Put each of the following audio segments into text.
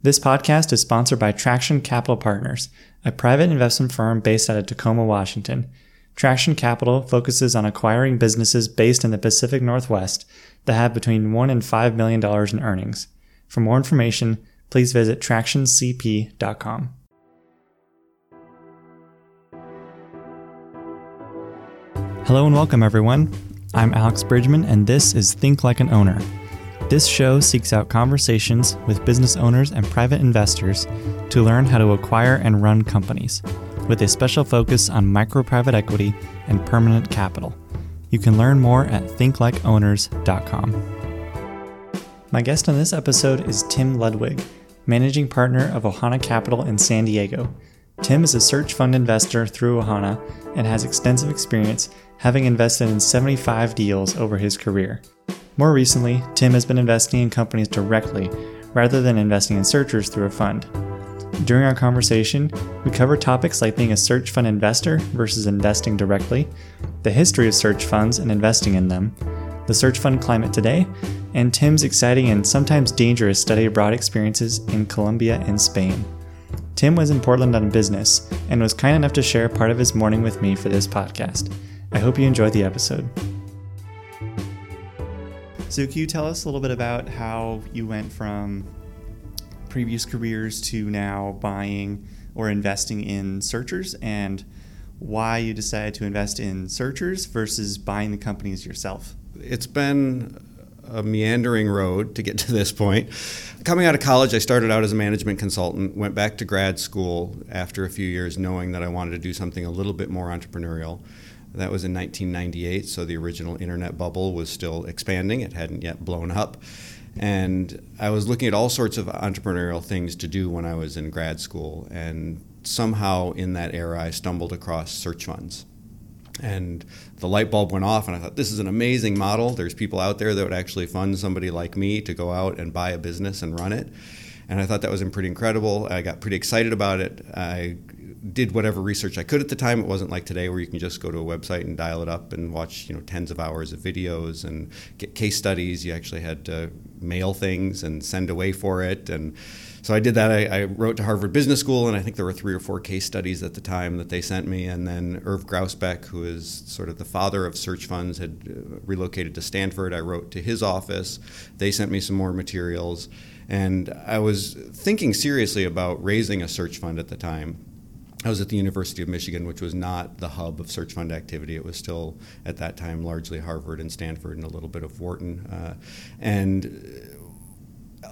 This podcast is sponsored by Traction Capital Partners, a private investment firm based out of Tacoma, Washington. Traction Capital focuses on acquiring businesses based in the Pacific Northwest that have between 1 and 5 million dollars in earnings. For more information, please visit tractioncp.com. Hello and welcome everyone. I'm Alex Bridgman and this is Think Like an Owner this show seeks out conversations with business owners and private investors to learn how to acquire and run companies, with a special focus on micro private equity and permanent capital. You can learn more at thinklikeowners.com. My guest on this episode is Tim Ludwig, managing partner of Ohana Capital in San Diego. Tim is a search fund investor through Ohana and has extensive experience having invested in 75 deals over his career. More recently, Tim has been investing in companies directly rather than investing in searchers through a fund. During our conversation, we cover topics like being a search fund investor versus investing directly, the history of search funds and investing in them, the search fund climate today, and Tim's exciting and sometimes dangerous study abroad experiences in Colombia and Spain. Tim was in Portland on business and was kind enough to share part of his morning with me for this podcast. I hope you enjoy the episode. So, can you tell us a little bit about how you went from previous careers to now buying or investing in searchers and why you decided to invest in searchers versus buying the companies yourself? It's been a meandering road to get to this point. Coming out of college, I started out as a management consultant, went back to grad school after a few years knowing that I wanted to do something a little bit more entrepreneurial. That was in 1998, so the original internet bubble was still expanding. It hadn't yet blown up. And I was looking at all sorts of entrepreneurial things to do when I was in grad school. And somehow in that era, I stumbled across search funds. And the light bulb went off, and I thought, this is an amazing model. There's people out there that would actually fund somebody like me to go out and buy a business and run it. And I thought that was pretty incredible. I got pretty excited about it. I did whatever research I could at the time. It wasn't like today where you can just go to a website and dial it up and watch you know tens of hours of videos and get case studies. You actually had to mail things and send away for it. And so I did that. I, I, wrote to Harvard Business School, and I think there were three or four case studies at the time that they sent me. And then Irv Grousbeck, who is sort of the father of search funds, had uh, relocated to Stanford. I wrote to his office. They sent me some more materials. And I was thinking seriously about raising a search fund at the time. I was at the University of Michigan, which was not the hub of search fund activity. It was still, at that time, largely Harvard and Stanford and a little bit of Wharton. Uh, and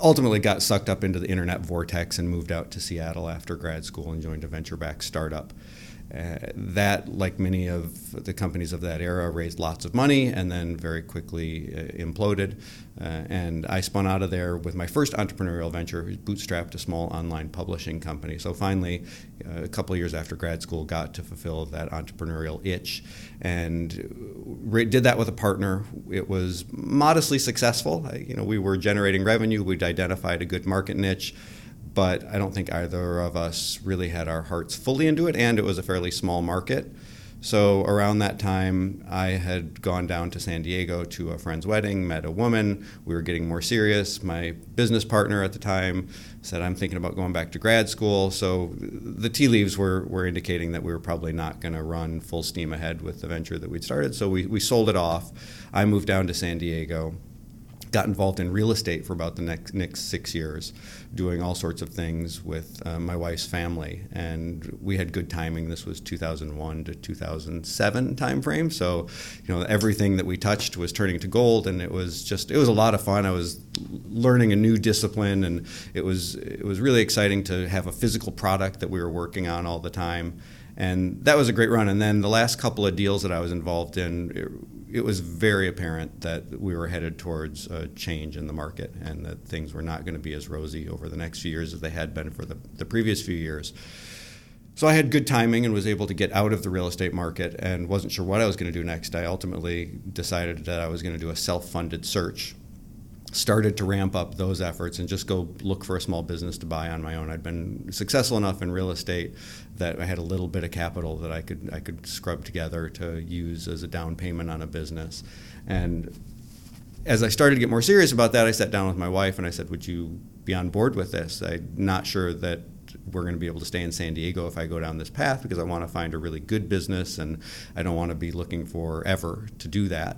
ultimately got sucked up into the internet vortex and moved out to Seattle after grad school and joined a venture backed startup. Uh, that, like many of the companies of that era, raised lots of money and then very quickly uh, imploded. Uh, and I spun out of there with my first entrepreneurial venture, bootstrapped a small online publishing company. So finally, uh, a couple years after grad school, got to fulfill that entrepreneurial itch and re- did that with a partner. It was modestly successful. You know, we were generating revenue. We'd identified a good market niche but I don't think either of us really had our hearts fully into it, and it was a fairly small market. So around that time, I had gone down to San Diego to a friend's wedding, met a woman. We were getting more serious. My business partner at the time said, I'm thinking about going back to grad school. So the tea leaves were, were indicating that we were probably not going to run full steam ahead with the venture that we'd started. So we, we sold it off. I moved down to San Diego got involved in real estate for about the next, next six years, doing all sorts of things with uh, my wife's family. And we had good timing. This was 2001 to 2007 timeframe. So, you know, everything that we touched was turning to gold, and it was just it was a lot of fun. I was learning a new discipline, and it was it was really exciting to have a physical product that we were working on all the time. And that was a great run. And then the last couple of deals that I was involved in, it was very apparent that we were headed towards a change in the market and that things were not going to be as rosy over the next few years as they had been for the, the previous few years. So I had good timing and was able to get out of the real estate market and wasn't sure what I was going to do next. I ultimately decided that I was going to do a self funded search started to ramp up those efforts and just go look for a small business to buy on my own. I'd been successful enough in real estate that I had a little bit of capital that I could I could scrub together to use as a down payment on a business, and as I started to get more serious about that, I sat down with my wife and I said, Would you be on board with this? I'm not sure that we're going to be able to stay in San Diego if I go down this path because I want to find a really good business and I don't want to be looking for ever to do that.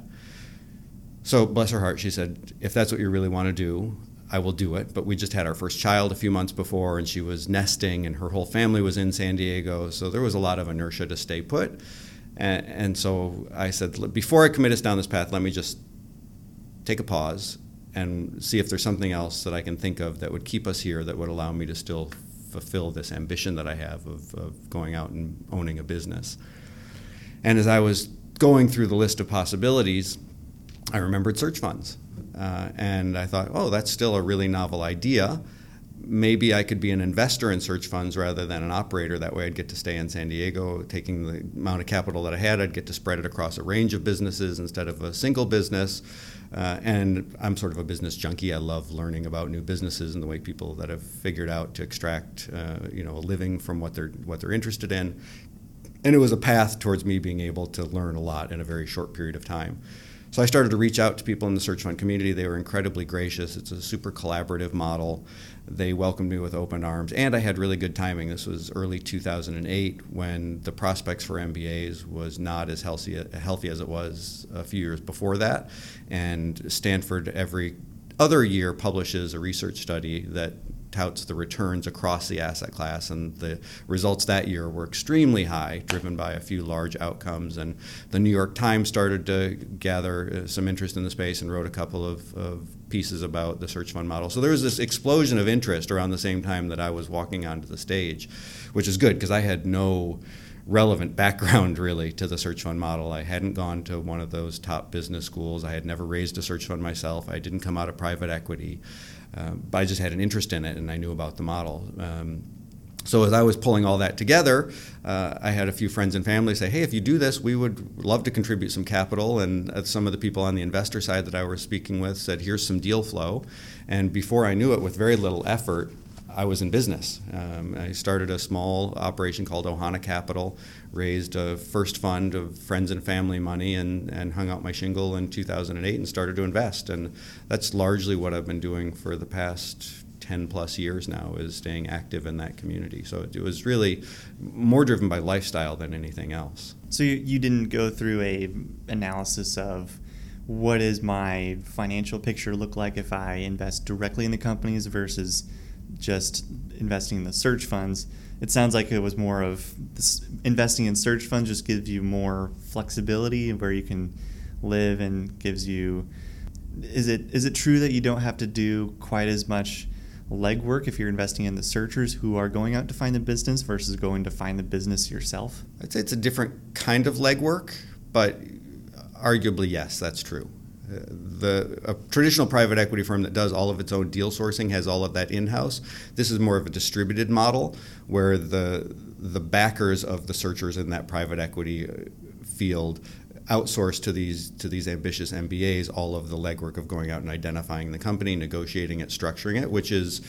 So, bless her heart, she said, If that's what you really want to do, I will do it. But we just had our first child a few months before, and she was nesting, and her whole family was in San Diego. So there was a lot of inertia to stay put. And, and so I said, before I commit us down this path, let me just take a pause and see if there's something else that I can think of that would keep us here that would allow me to still fulfill this ambition that I have of, of going out and owning a business. And as I was going through the list of possibilities, I remembered search funds. Uh, and I thought, oh, that's still a really novel idea. Maybe I could be an investor in search funds rather than an operator. That way, I'd get to stay in San Diego. Taking the amount of capital that I had, I'd get to spread it across a range of businesses instead of a single business. Uh, and I'm sort of a business junkie. I love learning about new businesses and the way people that have figured out to extract, uh, you know, a living from what they're what they're interested in. And it was a path towards me being able to learn a lot in a very short period of time. So I started to reach out to people in the search fund community. They were incredibly gracious. It's a super collaborative model. They welcomed me with open arms, and I had really good timing. This was early 2008 when the prospects for MBAs was not as healthy, healthy as it was a few years before that. And Stanford every other year publishes a research study that touts the returns across the asset class, and the results that year were extremely high, driven by a few large outcomes. And the New York Times started to gather uh, some interest in the space and wrote a couple of, of pieces about the search fund model. So there was this explosion of interest around the same time that I was walking onto the stage, which is good because I had no relevant background really to the search fund model. I hadn't gone to one of those top business schools. I had never raised a search fund myself. I didn't come out of private equity. Uh, but I just had an interest in it and I knew about the model. Um, so as I was pulling all that together, uh, I had a few friends and family say, "Hey, if you do this, we would love to contribute some capital." And uh, some of the people on the investor side that I was speaking with said, "Here's some deal flow." And before I knew it, with very little effort, I was in business. Um, I started a small operation called Ohana Capital, raised a first fund of friends and family money, and, and hung out my shingle in 2008 and started to invest. And that's largely what I've been doing for the past 10 plus years now is staying active in that community. So it was really more driven by lifestyle than anything else. So you, didn't go through a analysis of what does my financial picture look like if I invest directly in the companies versus just investing in the search funds. It sounds like it was more of this, investing in search funds just gives you more flexibility where you can live and gives you. Is it is it true that you don't have to do quite as much legwork if you're investing in the searchers who are going out to find the business versus going to find the business yourself? I'd say it's a different kind of legwork, but arguably yes, that's true the a traditional private equity firm that does all of its own deal sourcing has all of that in house. This is more of a distributed model where the the backers of the searchers in that private equity uh, field outsource to these to these ambitious MBAs all of the legwork of going out and identifying the company, negotiating it, structuring it, which is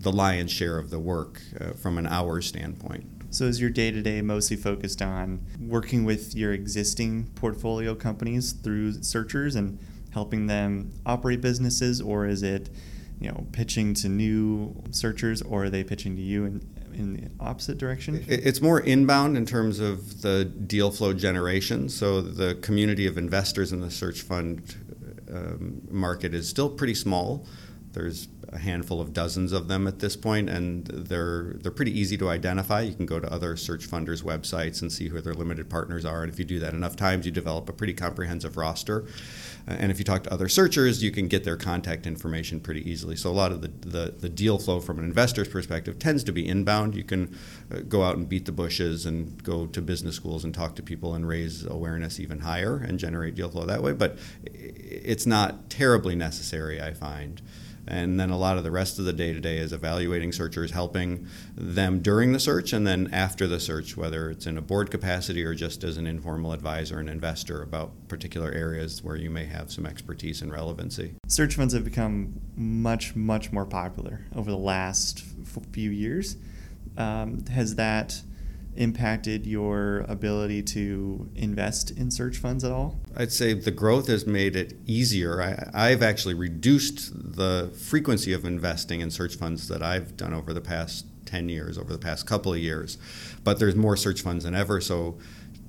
the lion's share of the work uh, from an hour standpoint. So is your day to day mostly focused on working with your existing portfolio companies through searchers and helping them operate businesses, or is it, you know, pitching to new searchers, or are they pitching to you in, in the opposite direction? It's more inbound in terms of the deal flow generation. So the community of investors in the search fund um, market is still pretty small. There's a handful of dozens of them at this point, and they're they're pretty easy to identify. You can go to other search funders' websites and see who their limited partners are, and if you do that enough times, you develop a pretty comprehensive roster. And if you talk to other searchers, you can get their contact information pretty easily. So a lot of the, the, the deal flow from an investor's perspective tends to be inbound. You can uh, go out and beat the bushes and go to business schools and talk to people and raise awareness even higher and generate deal flow that way. But it's not terribly necessary, I find. And then a lot of the rest of the day to day is evaluating searchers, helping them during the search and then after the search, whether it's in a board capacity or just as an informal advisor and investor about particular areas where you may have some expertise and relevancy. Search funds have become much, much more popular over the last few years. Um, has that impacted your ability to invest in search funds at all? I'd say the growth has made it easier. I, have actually reduced the frequency of investing in search funds that I've done over the past 10 years, over the past couple of years. But there's more search funds than ever. So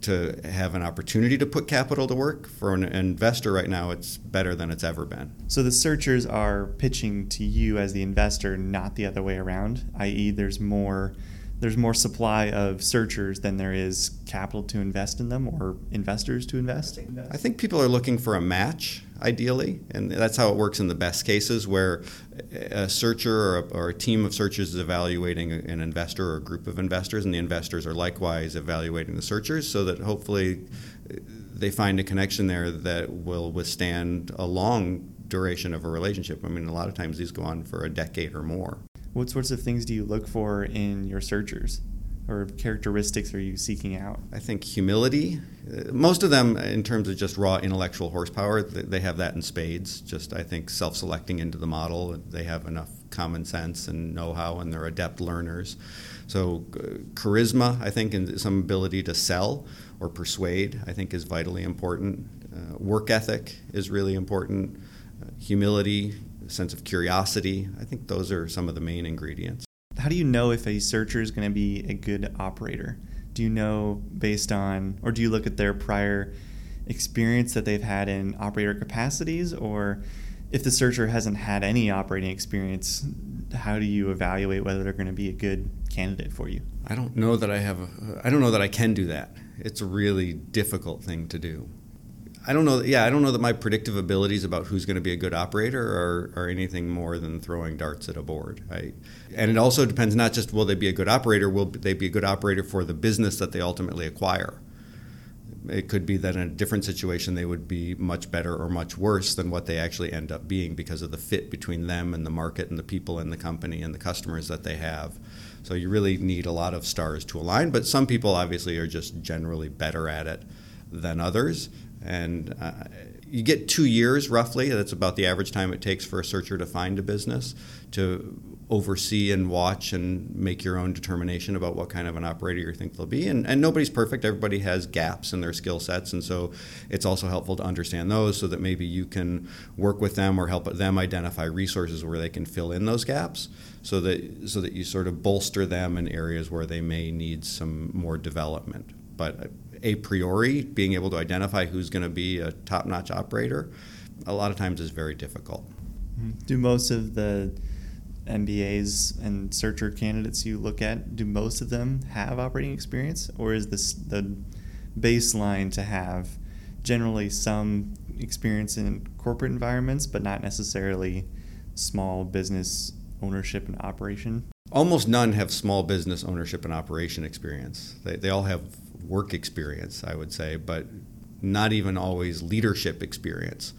to have an opportunity to put capital to work for an investor right now, it's better than it's ever been. So the searchers are pitching to you as the investor, not the other way around, i.e., there's more there's more supply of searchers than there is capital to invest in them or investors to invest? In. I think people are looking for a match, ideally, and that's how it works in the best cases where a searcher or a, or a team of searchers is evaluating an investor or a group of investors, and the investors are likewise evaluating the searchers so that hopefully uh, they find a connection there that will withstand a long duration of a relationship. I mean, a lot of times these go on for a decade or more. What sorts of things do you look for in your searchers? Or characteristics are you seeking out? I think humility. Uh, most of them, in terms of just raw intellectual horsepower, they have that in spades. Just, I think, self selecting into the model. They have enough common sense and know how, and they're adept learners. So, uh, charisma, I think, and some ability to sell or persuade, I think, is vitally important. Uh, work ethic is really important. Uh, humility, sense of curiosity. I think those are some of the main ingredients. How do you know if a searcher is going to be a good operator? Do you know based on, or do you look at their prior experience that they've had in operator capacities? Or if the searcher hasn't had any operating experience, how do you evaluate whether they're going to be a good candidate for you? I don't know that I have, I don't know that I can do that. It's a really difficult thing to do. I don't know. Yeah, I don't know that my predictive abilities about who's going to be a good operator are, are anything more than throwing darts at a board. I, and it also depends not just will they be a good operator, will they be a good operator for the business that they ultimately acquire. It could be that in a different situation they would be much better or much worse than what they actually end up being because of the fit between them and the market and the people in the company and the customers that they have. So you really need a lot of stars to align. But some people obviously are just generally better at it than others and uh, you get two years roughly. That's about the average time it takes for a searcher to find a business to oversee and watch and make your own determination about what kind of an operator you think they'll be. And, and nobody's perfect. Everybody has gaps in their skill sets, and so it's also helpful to understand those so that maybe you can work with them or help them identify resources where they can fill in those gaps, so that so that you sort of bolster them in areas where they may need some more development. But a priori, being able to identify who's going to be a top notch operator, a lot of times is very difficult. Mm-hmm. Do most of the MBAs and searcher candidates you look at, do most of them have operating experience? Or is this the baseline to have generally some experience in corporate environments, but not necessarily small business ownership and operation? Almost none have small business ownership and operation experience. They, they all have work experience, I would say, but not even always leadership experience.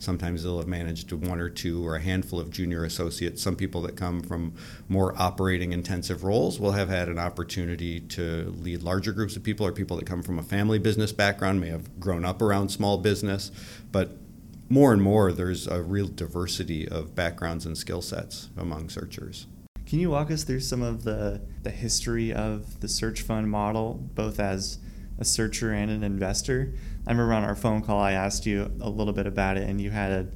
Sometimes they'll have managed one or two or a handful of junior associates. Some people that come from more operating intensive roles will have had an opportunity to lead larger groups of people, or people that come from a family business background may have grown up around small business. But more and more, there's a real diversity of backgrounds and skill sets among searchers. Can you walk us through some of the, the history of the search fund model, both as a searcher and an investor? I remember on our phone call, I asked you a little bit about it, and you had a,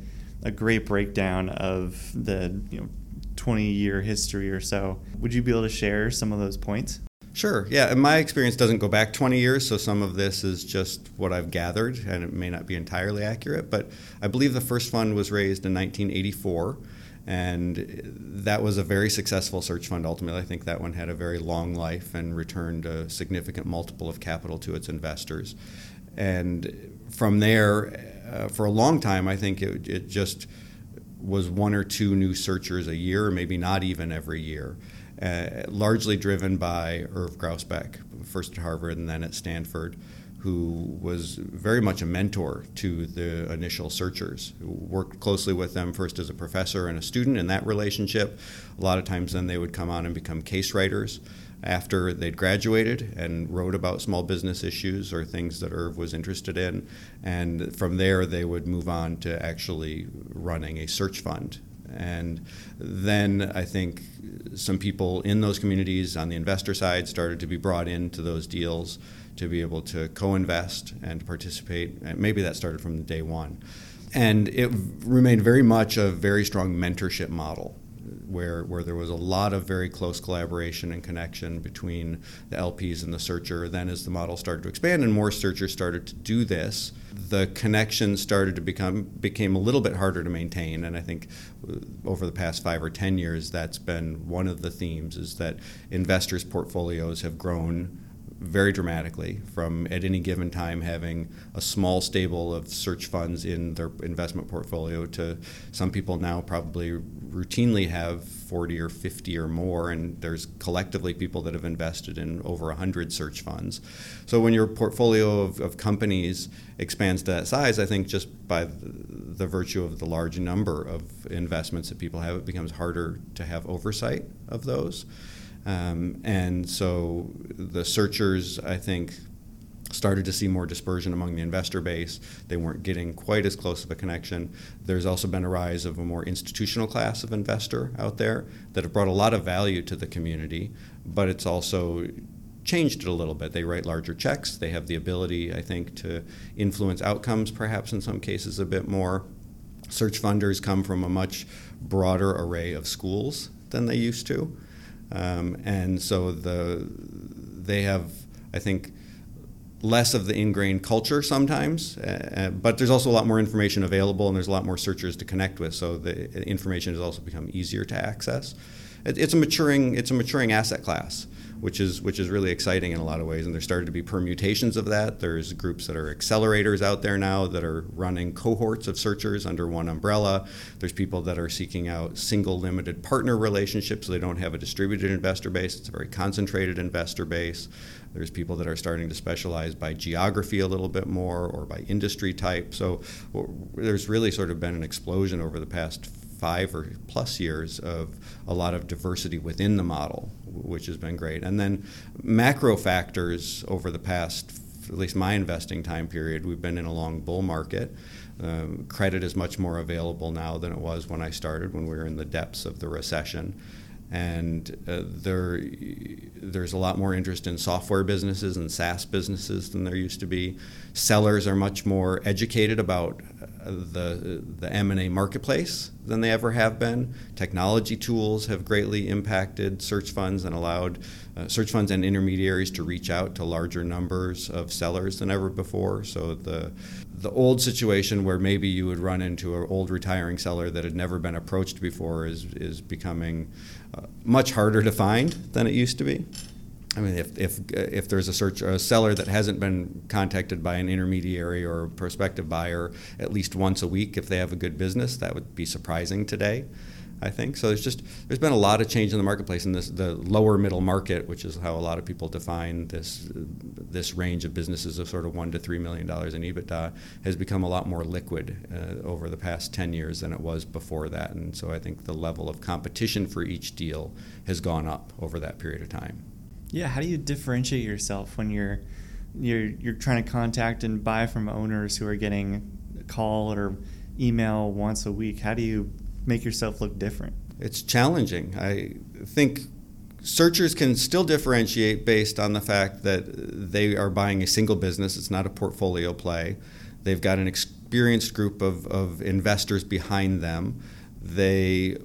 a great breakdown of the you know 20 year history or so. Would you be able to share some of those points? Sure. Yeah, and my experience doesn't go back 20 years, so some of this is just what I've gathered, and it may not be entirely accurate. But I believe the first fund was raised in 1984 and that was a very successful search fund ultimately. I think that one had a very long life and returned a significant multiple of capital to its investors. And from there, uh, for a long time, I think it, it just was one or two new searchers a year, maybe not even every year. Uh, largely driven by Irv Grousbeck, first at Harvard and then at Stanford who was very much a mentor to the initial searchers, who worked closely with them first as a professor and a student in that relationship. A lot of times then they would come on and become case writers after they'd graduated and wrote about small business issues or things that Irv was interested in. And from there, they would move on to actually running a search fund. And then I think some people in those communities on the investor side started to be brought into those deals to be able to co-invest and participate. And Maybe that started from day one, and it remained very much a very strong mentorship model where, where there was a lot of very close collaboration and connection between the LPs and the searcher. Then, as the model started to expand and more searchers started to do this, the connection started to become became a little bit harder to maintain. And I think uh, over the past five or ten years, that's been one of the themes: is that investors' portfolios have grown very dramatically from at any given time having a small stable of search funds in their investment portfolio to some people now probably routinely have 40 or 50 or more and there's collectively people that have invested in over 100 search funds. So when your portfolio of, of companies expands to that size i think just by the, the virtue of the large number of investments that people have it becomes harder to have oversight of those um, and so the searchers, I think, started to see more dispersion among the investor base. They weren't getting quite as close of a connection. There's also been a rise of a more institutional class of investor out there that have brought a lot of value to the community, but it's also changed it a little bit. They write larger checks. They have the ability, I think, to influence outcomes perhaps in some cases a bit more. Search funders come from a much broader array of schools than they used to. Um, and so the they have, I think, less of the ingrained culture sometimes, uh, but there's also a lot more information available, and there's a lot more searchers to connect with. So the information has also become easier to access. It, it's a maturing it's a maturing asset class which is which is really exciting in a lot of ways. And there started to be permutations of that. There's groups that are accelerators out there now that are running cohorts of searchers under one umbrella. There's people that are seeking out single limited partner relationships, so they don't have a distributed investor base. It's a very concentrated investor base. There's people that are starting to specialize by geography a little bit more or by industry type. So there's really sort of been an explosion over the past five or plus years of a lot of diversity within the model, which has been great. And then macro factors over the past, at least my investing time period, we've been in a long bull market. Um, credit is much more available now than it was when I started, when we were in the depths of the recession and uh, there there's a lot more interest in software businesses and SaaS businesses than there used to be. Sellers are much more educated about uh, the the M&A marketplace than they ever have been. Technology tools have greatly impacted search funds and allowed uh, search funds and intermediaries to reach out to larger numbers of sellers than ever before. So the the old situation where maybe you would run into an old retiring seller that had never been approached before is is becoming uh, much harder to find than it used to be. I mean, if, if, if there's a search a seller that hasn't been contacted by an intermediary or prospective buyer at least once a week, if they have a good business, that would be surprising today. I think so. There's just there's been a lot of change in the marketplace, and this the lower middle market, which is how a lot of people define this this range of businesses of sort of one to three million dollars in EBITDA, has become a lot more liquid uh, over the past ten years than it was before that, and so I think the level of competition for each deal has gone up over that period of time. Yeah, how do you differentiate yourself when you're you're you're trying to contact and buy from owners who are getting a call or email once a week? How do you make yourself look different? It's challenging. I think searchers can still differentiate based on the fact that they are buying a single business, it's not a portfolio play. They've got an experienced group of, of investors behind them. They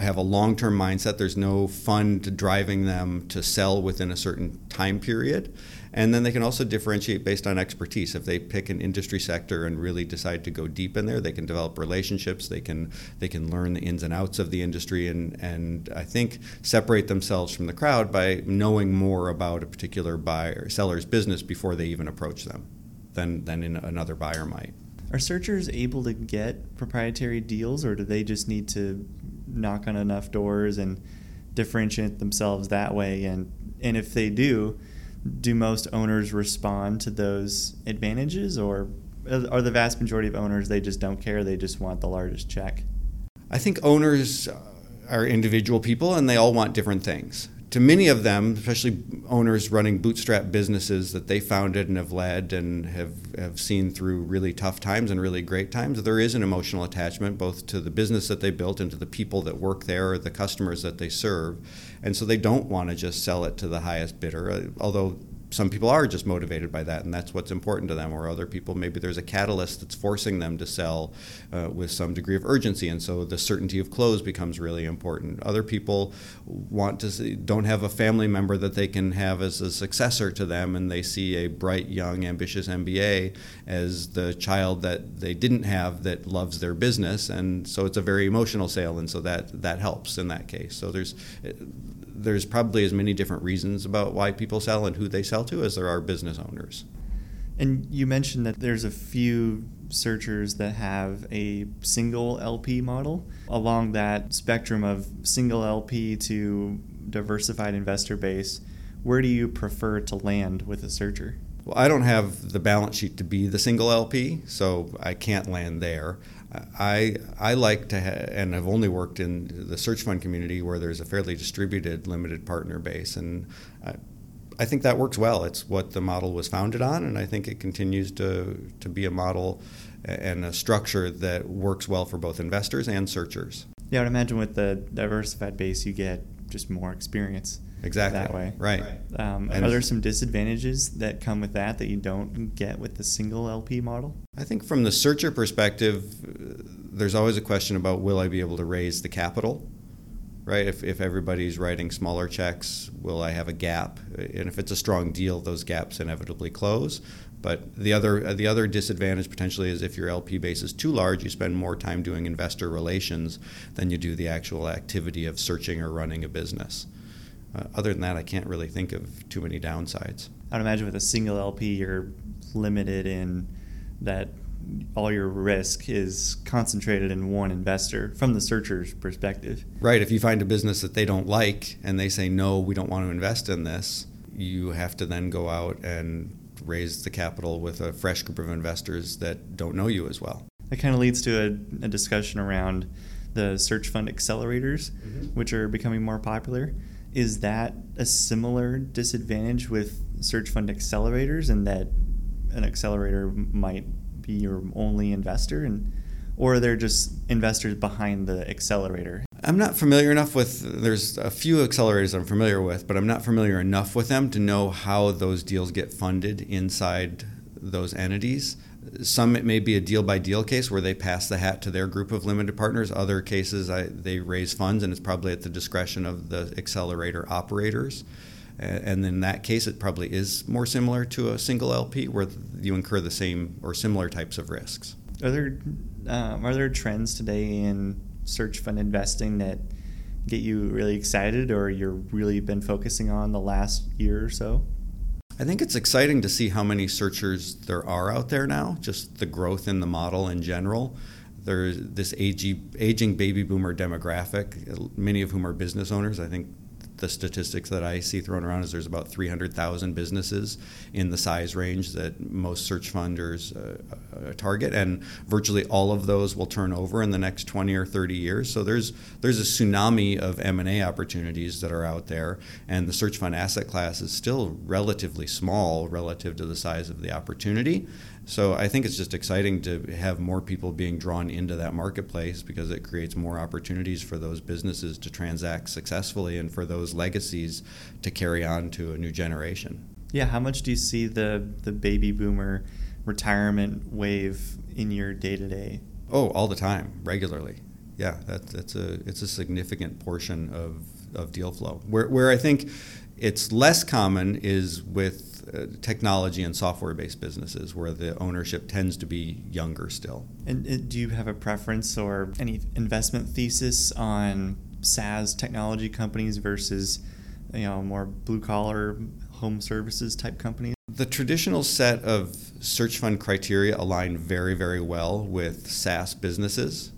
have a long term mindset. There's no fund driving them to sell within a certain time period. And then they can also differentiate based on expertise. If they pick an industry sector and really decide to go deep in there, they can develop relationships. They can they can learn the ins and outs of the industry, and and I think separate themselves from the crowd by knowing more about a particular buyer seller's business before they even approach them, than than another buyer might. Are searchers able to get proprietary deals, or do they just need to knock on enough doors and differentiate themselves that way? And and if they do, do most owners respond to those advantages, or are the vast majority of owners they just don't care? They just want the largest check. I think owners are individual people, and they all want different things to many of them, especially owners running bootstrap businesses that they founded and have led and have, have seen through really tough times and really great times, there is an emotional attachment both to the business that they built and to the people that work there or the customers that they serve. And so they don't want to just sell it to the highest bidder, although some people are just motivated by that, and that's what's important to them. Or other people, maybe there's a catalyst that's forcing them to sell uh, with some degree of urgency, and so the certainty of close becomes really important. Other people want to see, don't have a family member that they can have as a successor to them, and they see a bright, young, ambitious MBA as the child that they didn't have that loves their business, and so it's a very emotional sale, and so that that helps in that case. So there's there's probably as many different reasons about why people sell and who they sell to as there are business owners. And you mentioned that there's a few searchers that have a single LP model. Along that spectrum of single LP to diversified investor base, where do you prefer to land with a searcher? Well, I don't have the balance sheet to be the single LP, so I can't land there. I I like to ha- and I've only worked in the search fund community where there's a fairly distributed limited partner base, and I, I think that works well. It's what the model was founded on, and I think it continues to to be a model and a structure that works well for both investors and searchers. Yeah, I would imagine with the diversified base, you get just more experience exactly that way. Right. Um, are there some disadvantages that come with that that you don't get with the single LP model? I think from the searcher perspective, there's always a question about will I be able to raise the capital? Right? If, if everybody's writing smaller checks, will I have a gap? And if it's a strong deal, those gaps inevitably close. But the other the other disadvantage potentially is if your LP base is too large, you spend more time doing investor relations than you do the actual activity of searching or running a business uh, other than that, I can't really think of too many downsides. I'd imagine with a single LP, you're limited in that all your risk is concentrated in one investor from the searcher's perspective. Right. If you find a business that they don't like and they say, no, we don't want to invest in this, you have to then go out and raise the capital with a fresh group of investors that don't know you as well. That kind of leads to a, a discussion around the search fund accelerators, mm-hmm. which are becoming more popular. Is that a similar disadvantage with search fund accelerators and that an accelerator might be your only investor and or are there just investors behind the accelerator? I'm not familiar enough with there's a few accelerators I'm familiar with, but I'm not familiar enough with them to know how those deals get funded inside those entities. Some it may be a deal by deal case where they pass the hat to their group of limited partners. Other cases, I, they raise funds, and it's probably at the discretion of the accelerator operators. And in that case, it probably is more similar to a single LP where you incur the same or similar types of risks. Are there um, are there trends today in search fund investing that get you really excited, or you've really been focusing on the last year or so? I think it's exciting to see how many searchers there are out there now, just the growth in the model in general. There's this aging, baby boomer demographic, many of whom are business owners. I think the statistics that I see thrown around is there's about 300,000 businesses in the size range that most search funders uh, uh, target, and virtually all of those will turn over in the next 20 or 30 years. So there's there's a tsunami of M&A opportunities that are out there, and the search fund asset class is still relatively small relative to the size of the opportunity. So I think it's just exciting to have more people being drawn into that marketplace because it creates more opportunities for those businesses to transact successfully and for those legacies to carry on to a new generation. Yeah, how much do you see the the baby boomer retirement wave in your day to day? Oh, all the time, regularly. Yeah, that, that's a it's a significant portion of, of deal flow. Where where I think it's less common is with uh, technology and software based businesses where the ownership tends to be younger still. And do you have a preference or any investment thesis on SaaS technology companies versus you know more blue collar home services type companies? The traditional set of search fund criteria align very, very well with SaaS businesses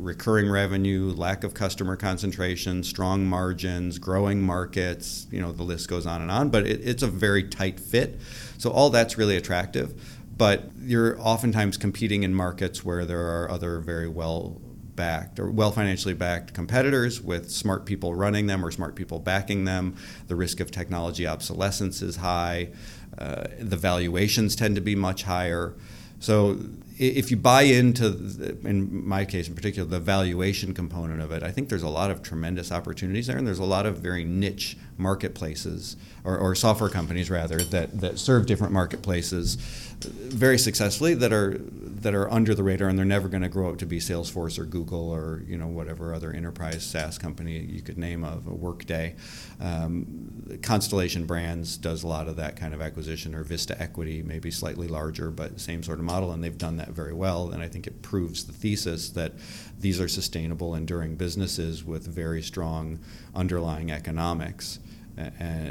recurring revenue, lack of customer concentration, strong margins, growing markets, you know, the list goes on and on, but it, it's a very tight fit. So all that's really attractive. But you're oftentimes competing in markets where there are other very well backed or well financially backed competitors with smart people running them or smart people backing them. The risk of technology obsolescence is high. Uh, the valuations tend to be much higher. So if you buy into, the, in my case in particular, the valuation component of it, I think there's a lot of tremendous opportunities there, and there's a lot of very niche marketplaces or, or software companies rather that, that serve different marketplaces very successfully that are that are under the radar and they're never going to grow up to be Salesforce or Google or you know whatever other enterprise SaaS company you could name of a Workday. Um, Constellation Brands does a lot of that kind of acquisition or Vista Equity, maybe slightly larger but same sort of model, and they've done that very well. And I think it proves the thesis that these are sustainable, enduring businesses with very strong underlying economics.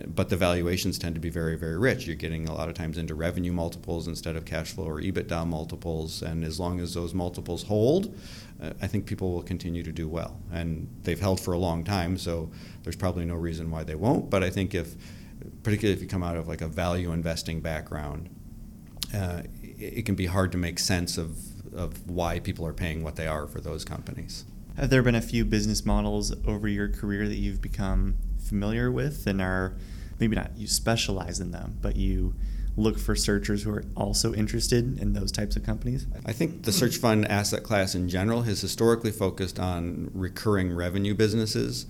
But the valuations tend to be very, very rich. You're getting a lot of times into revenue multiples instead of cash flow or EBITDA multiples. And as long as those multiples hold, uh, I think people will continue to do well. And they've held for a long time, so there's probably no reason why they won't. But I think if, particularly if you come out of like a value investing background, uh, it can be hard to make sense of, of why people are paying what they are for those companies. Have there been a few business models over your career that you've become familiar with and are maybe not you specialize in them, but you look for searchers who are also interested in those types of companies? I think the search fund asset class in general has historically focused on recurring revenue businesses.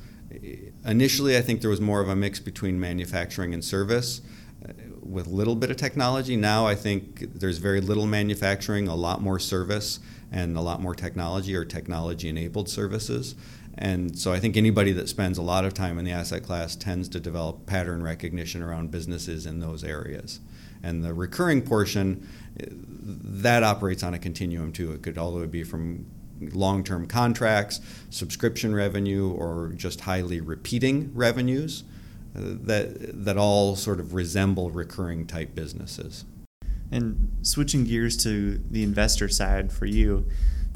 Initially, I think there was more of a mix between manufacturing and service uh, with a little bit of technology. Now I think there's very little manufacturing, a lot more service, and a lot more technology or technology enabled services. And so I think anybody that spends a lot of time in the asset class tends to develop pattern recognition around businesses in those areas. And the recurring portion, that operates on a continuum too. It could all the way be from long term contracts, subscription revenue, or just highly repeating revenues uh, that, that all sort of resemble recurring type businesses. And switching gears to the investor side for you,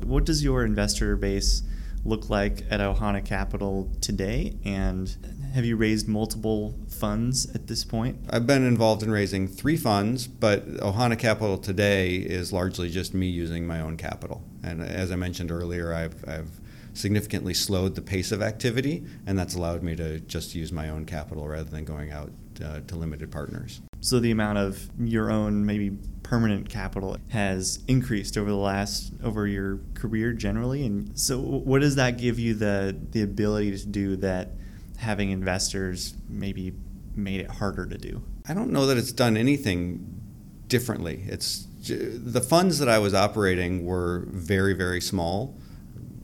what does your investor base look like at Ohana Capital today? And have you raised multiple funds at this point? I've been involved in raising three funds, but Ohana Capital today is largely just me using my own capital. And as I mentioned earlier, I've, I've significantly slowed the pace of activity, and that's allowed me to just use my own capital rather than going out uh, to limited partners. So the amount of your own maybe permanent capital has increased over the last over your career generally, and so what does that give you the the ability to do that having investors maybe made it harder to do? I don't know that it's done anything differently. It's the funds that I was operating were very very small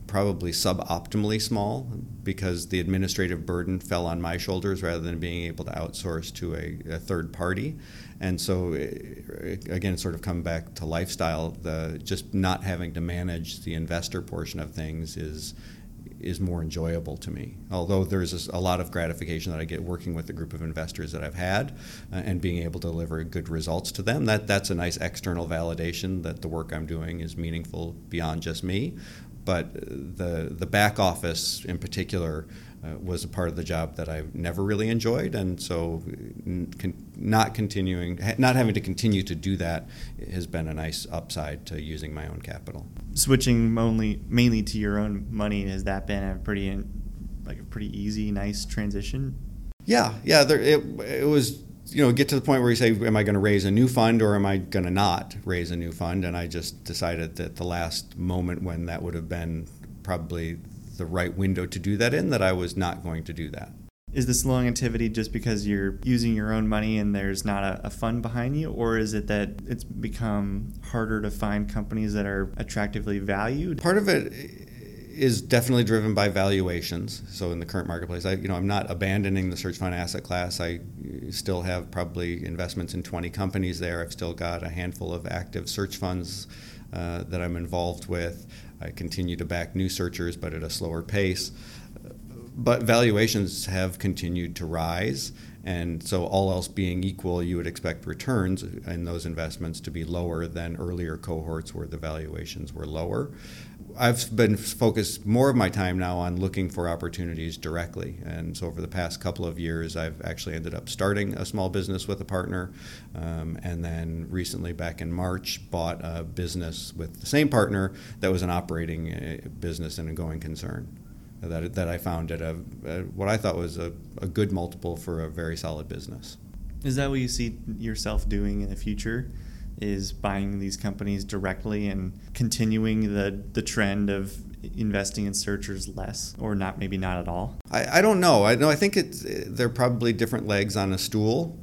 probably suboptimally small because the administrative burden fell on my shoulders rather than being able to outsource to a, a third party. And so, eh, again, sort of come back to lifestyle. The just not having to manage the investor portion of things is is more enjoyable to me. Although there's a lot of gratification that I get working with the group of investors that I've had uh, and being able to deliver good results to them. That that's a nice external validation that the work I'm doing is meaningful beyond just me but the the back office in particular uh, was a part of the job that I never really enjoyed, and so con- not continuing, not having to continue to do that has been a nice upside to using my own capital. Switching only mainly to your own money has that been a pretty like a pretty easy, nice transition? Yeah, yeah. There, it it was you know, get to the point where you say, am I going to raise a new fund or am I going to not raise a new fund? And I just decided that the last moment when that would have been probably the right window to do that in, that I was not going to do that. Is this long activity just because you're using your own money and there's not a, a, fund behind you, or is it that it's become harder to find companies that are attractively valued? Part of it is definitely driven by valuations. So in the current marketplace, I, you know, I'm not abandoning the search fund asset class. I still have probably investments in 20 companies there. I've still got a handful of active search funds uh, that I'm involved with. I continue to back new searchers, but at a slower pace. But valuations have continued to rise. And so, all else being equal, you would expect returns in those investments to be lower than earlier cohorts where the valuations were lower. I've been focused more of my time now on looking for opportunities directly. And so over the past couple of years, I've actually ended up starting a small business with a partner. Um, and then recently, back in March, bought a business with the same partner that was an operating uh, business and a going concern. That, that I found at a, what I thought was a, a good multiple for a very solid business. Is that what you see yourself doing in the future? Is buying these companies directly and continuing the, the trend of investing in searchers less or not maybe not at all? I, I don't know. I know i think it's they're probably different legs on a stool.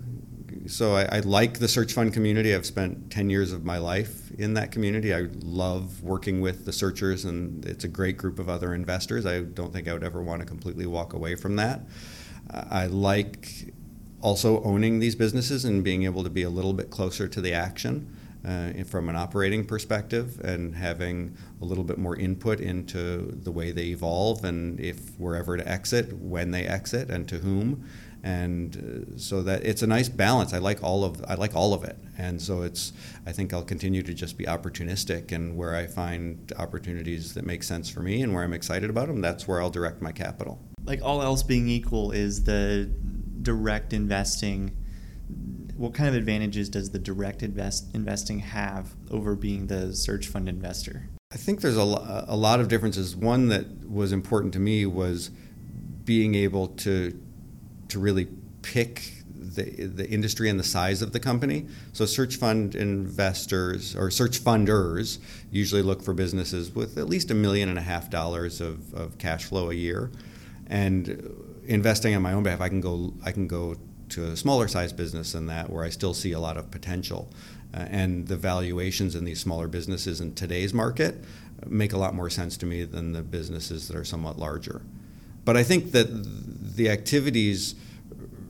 So I, I, like the search fund community. I've spent 10 years of my life in that community. I love working with the searchers and it's a great group of other investors. I don't think i would ever want to completely walk away from that. I like also owning these businesses and being able to be a little bit closer to the action uh, from an operating perspective and having a little bit more input into the way they evolve and if we're ever to exit, when they exit, and to whom. And uh, so that it's a nice balance. I like all of I like all of it, and so it's. I think I'll continue to just be opportunistic, and where I find opportunities that make sense for me and where I'm excited about them, that's where I'll direct my capital. Like all else being equal, is the direct investing what kind of advantages does the direct invest investing have over being the search fund investor? I think there's a, a lot of differences. One that was important to me was being able to to really pick the, the industry and the size of the company. So search fund investors or search funders usually look for businesses with at least a million and a half dollars of, of cash flow a year. And investing on my own behalf, I can go I can go to a smaller size business than that where I still see a lot of potential. Uh, and the valuations in these smaller businesses in today's market make a lot more sense to me than the businesses that are somewhat larger. But I think that the activities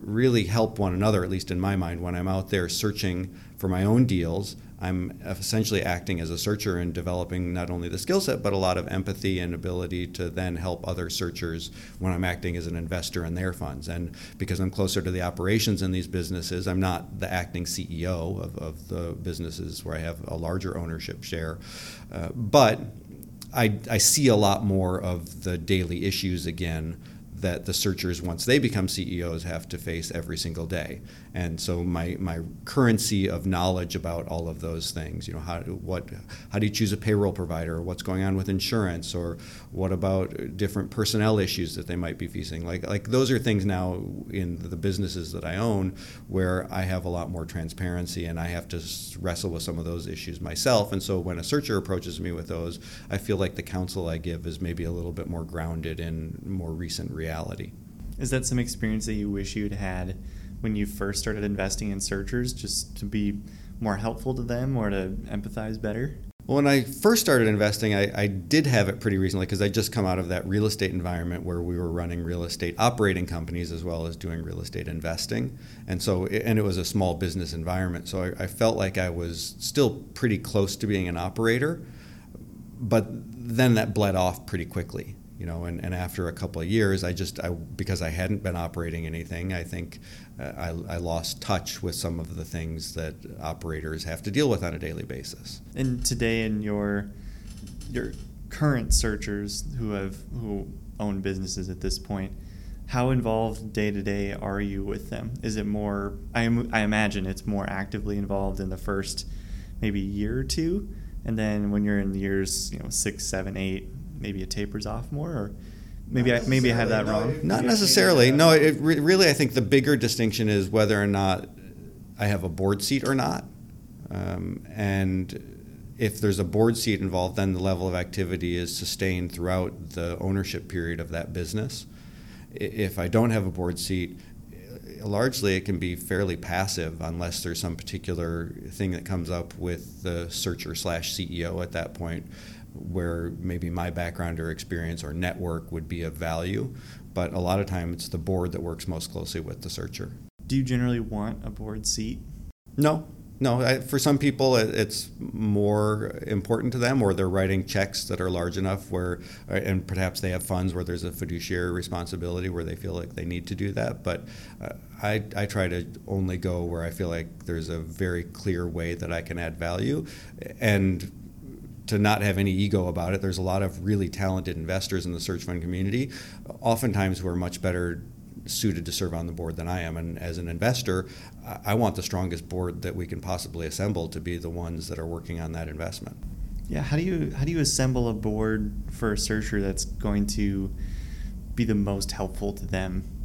really help one another, at least in my mind, when I'm out there searching for my own deals I'm essentially acting as a searcher and developing not only the skill set, but a lot of empathy and ability to then help other searchers when I'm acting as an investor in their funds. And because I'm closer to the operations in these businesses, I'm not the acting CEO of, of the businesses where I have a larger ownership share. Uh, but I, I see a lot more of the daily issues again that the searchers, once they become CEOs, have to face every single day. And so my, my currency of knowledge about all of those things, you know, how, what, how do you choose a payroll provider? What's going on with insurance? Or what about different personnel issues that they might be facing? Like, like those are things now in the businesses that I own where I have a lot more transparency and I have to wrestle with some of those issues myself. And so when a searcher approaches me with those, I feel like the counsel I give is maybe a little bit more grounded in more recent reality reality. Is that some experience that you wish you'd had when you first started investing in searchers, just to be more helpful to them or to empathize better? Well, when I first started investing, I, I did have it pretty recently because I just come out of that real estate environment where we were running real estate operating companies as well as doing real estate investing, and so and it was a small business environment. So I, I felt like I was still pretty close to being an operator, but then that bled off pretty quickly you know, and, and after a couple of years, I just, I, because I hadn't been operating anything, I think uh, I, I lost touch with some of the things that operators have to deal with on a daily basis. And today, in your your current searchers who have who own businesses at this point, how involved day to day are you with them? Is it more? I, am, I imagine it's more actively involved in the first maybe year or two, and then when you're in years you know six, seven, eight, maybe it tapers off more, or maybe I, maybe I have that wrong. Not necessarily. No, it re- really I think the bigger distinction is whether or not I have a board seat or not, um, and if there's a board seat involved, then the level of activity is sustained throughout the ownership period of that business. If I don't have a board seat, largely it can be fairly passive unless there's some particular thing that comes up with the searcher slash CEO at that point where maybe my background or experience or network would be of value. But a lot of time it's the board that works most closely with the searcher. Do you generally want a board seat? No, no. I, for some people, it's more important to them, or they're writing checks that are large enough where, uh, and perhaps they have funds where there's a fiduciary responsibility where they feel like they need to do that. But uh, I, I try to only go where I feel like there's a very clear way that I can add value, and to not have any ego about it. There's a lot of really talented investors in the search fund community, oftentimes who are much better suited to serve on the board than I am. And as an investor, I want the strongest board that we can possibly assemble to be the ones that are working on that investment. Yeah, how do you how do you assemble a board for a searcher that's going to be the most helpful to them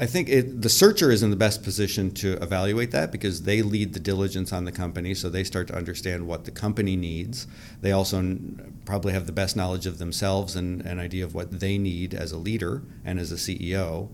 I think it, the searcher is in the best position to evaluate that because they lead the diligence on the company, so they start to understand what the company needs. They also n- probably have the best knowledge of themselves and an idea of what they need as a leader and as a CEO.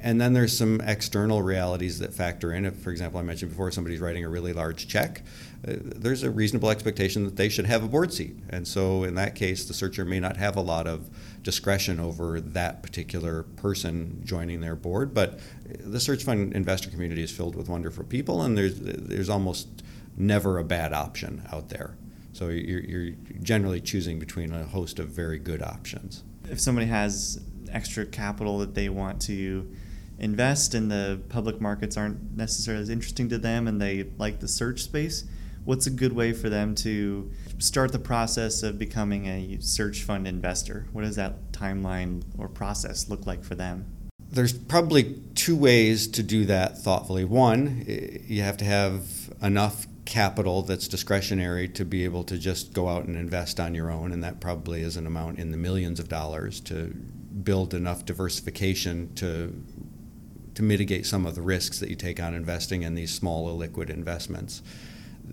And then there's some external realities that factor in. If, for example, I mentioned before, somebody's writing a really large check, uh, there's a reasonable expectation that they should have a board seat. And so, in that case, the searcher may not have a lot of discretion over that particular person joining their board. But the search fund investor community is filled with wonderful people, and there's there's almost never a bad option out there. So you're, you're generally choosing between a host of very good options. If somebody has extra capital that they want to invest and the public markets aren't necessarily as interesting to them and they like the search space, what's a good way for them to start the process of becoming a search fund investor? What does that timeline or process look like for them? There's probably two ways to do that thoughtfully. One, you have to have enough capital that's discretionary to be able to just go out and invest on your own, and that probably is an amount in the millions of dollars to build enough diversification to to mitigate some of the risks that you take on investing in these small illiquid investments.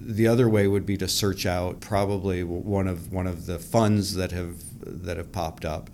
The other way would be to search out probably one of one of the funds that have that have popped up.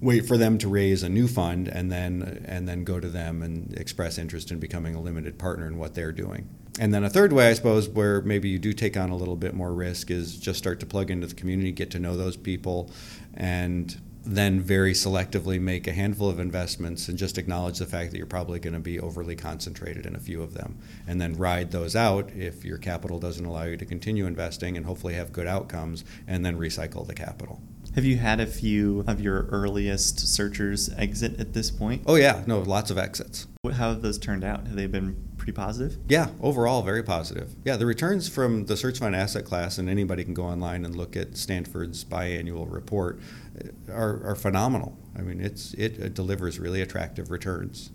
Wait for them to raise a new fund and then and then go to them and express interest in becoming a limited partner in what they're doing. And then a third way, I suppose, where maybe you do take on a little bit more risk is just start to plug into the community, get to know those people, and then very selectively make a handful of investments and just acknowledge the fact that you're probably going to be overly concentrated in a few of them and then ride those out if your capital doesn't allow you to continue investing and hopefully have good outcomes and then recycle the capital. Have you had a few of your earliest searchers exit at this point? Oh, yeah, no, lots of exits. How have those turned out? Have they been pretty positive? Yeah, overall, very positive. Yeah, the returns from the search fund asset class, and anybody can go online and look at Stanford's biannual report, are, are phenomenal. I mean, it's, it delivers really attractive returns.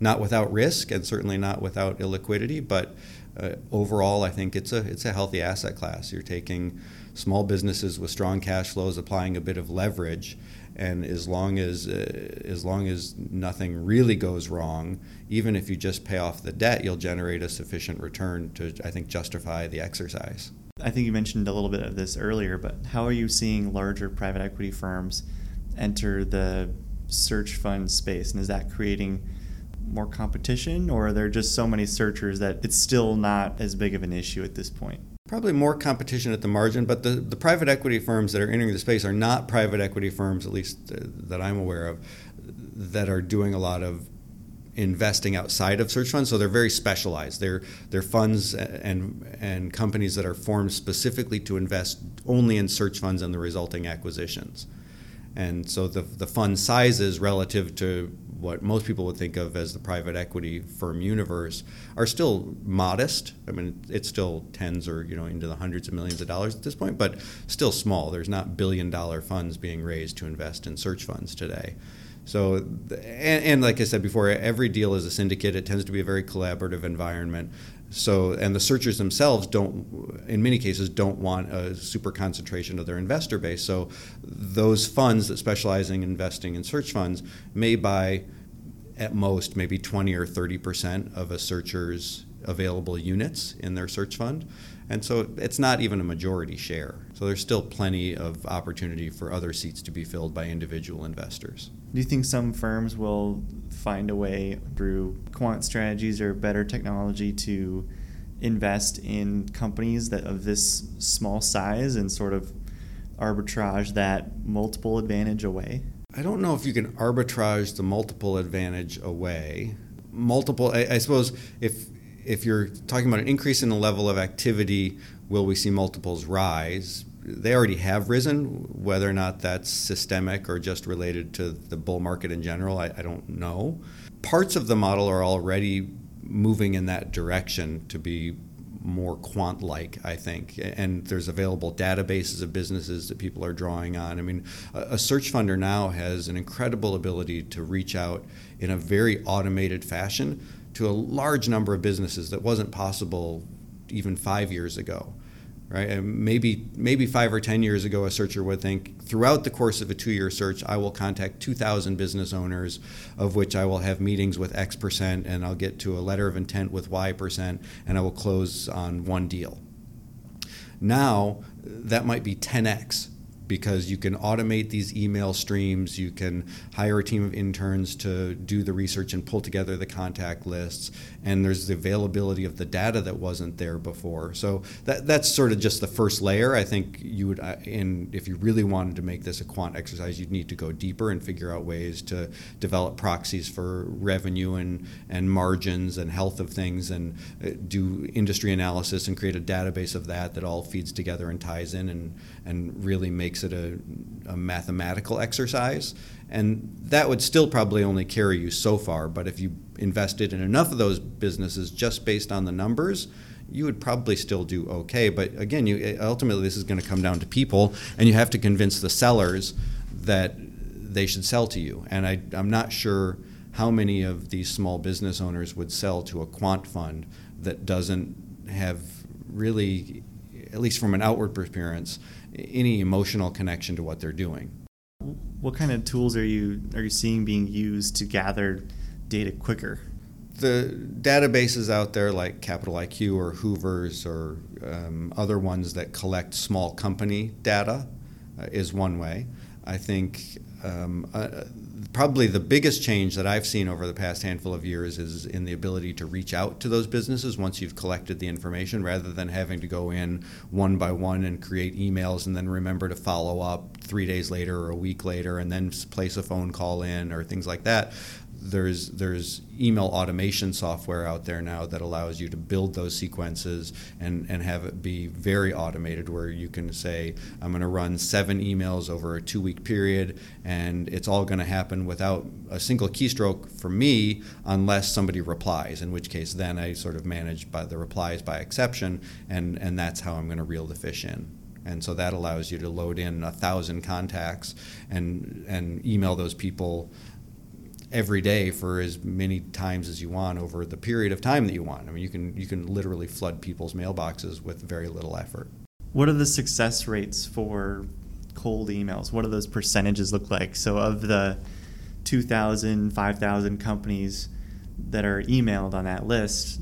Not without risk, and certainly not without illiquidity, but uh, overall, I think it's a, it's a healthy asset class. You're taking small businesses with strong cash flows applying a bit of leverage and as long as uh, as long as nothing really goes wrong even if you just pay off the debt you'll generate a sufficient return to i think justify the exercise i think you mentioned a little bit of this earlier but how are you seeing larger private equity firms enter the search fund space? And is that creating more competition or are there just so many searchers that it's still not as big of an issue at this point? Probably more competition at the margin, but the, the private equity firms that are entering the space are not private equity firms, at least uh, that I'm aware of, that are doing a lot of investing outside of search funds. So they're very specialized. They're they're funds and and companies that are formed specifically to invest only in search funds and the resulting acquisitions. And so the the fund sizes relative to what most people would think of as the private equity firm universe are still modest. I mean, it's still tens or you know into the hundreds of millions of dollars at this point, but still small. There's not billion dollar funds being raised to invest in search funds today. So, and, and, like I said before, every deal is a syndicate. It tends to be a very collaborative environment. So, and the searchers themselves don't, in many cases, don't want a super concentration of their investor base. So, those funds that specialize in investing in search funds may buy at most maybe 20 or 30 percent of a searcher's available units in their search fund. And so it's not even a majority share. So there's still plenty of opportunity for other seats to be filled by individual investors. Do you think some firms will find a way through quant strategies or better technology to invest in companies that of this small size and sort of arbitrage that multiple advantage away? I don't know if you can arbitrage the multiple advantage away. Multiple, I, I suppose, if if you're talking about an increase in the level of activity, will we see multiples rise? They already have risen. Whether or not that's systemic or just related to the bull market in general, I, I don't know. Parts of the model are already moving in that direction to be more quant like, I think. And there's available databases of businesses that people are drawing on. I mean, a search funder now has an incredible ability to reach out in a very automated fashion to a large number of businesses that wasn't possible even five years ago right? And maybe maybe five or ten years ago, a searcher would think throughout the course of a two-year search, I will contact 2,000 business owners, of which I will have meetings with X percent, and I'll get to a letter of intent with Y percent, and I will close on one deal. Now that might be 10x because you can automate these email streams. You can hire a team of interns to do the research and pull together the contact lists. And there's the availability of the data that wasn't there before. So that, that's sort of just the first layer. I think you would, and uh, if you really wanted to make this a quant exercise, you'd need to go deeper and figure out ways to develop proxies for revenue and, and margins and health of things and uh, do industry analysis and create a database of that that all feeds together and ties in and, and really makes it a, a, mathematical exercise. And that would still probably only carry you so far. But if you invested in enough of those businesses just based on the numbers, you would probably still do okay. But again, you, ultimately, this is going to come down to people, and you have to convince the sellers that they should sell to you. And I, I'm not sure how many of these small business owners would sell to a quant fund that doesn't have really, at least from an outward appearance, any emotional connection to what they're doing. What kind of tools are you are you seeing being used to gather data quicker? The databases out there like Capital IQ or Hoover's or um, other ones that collect small company data uh, is one way. I think um, uh, probably the biggest change that I've seen over the past handful of years is in the ability to reach out to those businesses once you've collected the information rather than having to go in one by one and create emails and then remember to follow up three days later or a week later and then place a phone call in or things like that there's there's email automation software out there now that allows you to build those sequences and, and have it be very automated where you can say I'm going to run seven emails over a two week period and it's all going to happen without a single keystroke for me unless somebody replies in which case then I sort of manage by the replies by exception and and that's how I'm going to reel the fish in. And so that allows you to load in a thousand contacts and and email those people every day for as many times as you want over the period of time that you want. I mean, you can you can literally flood people's mailboxes with very little effort. What are the success rates for cold emails? What do those percentages look like? So of the 2,000, 5,000 companies that are emailed on that list,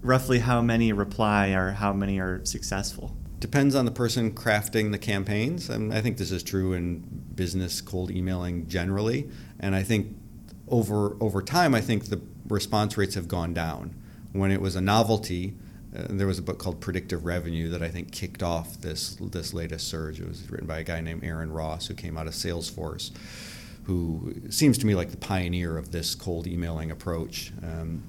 roughly how many reply or how many are successful? Depends on the person crafting the campaigns. And I think this is true in business cold emailing generally. And I think over over time, I think the response rates have gone down. When it was a novelty, uh, there was a book called Predictable Revenue that I think kicked off this this latest surge. It was written by a guy named Aaron Ross who came out of Salesforce, who seems to me like the pioneer of this cold emailing approach. Um,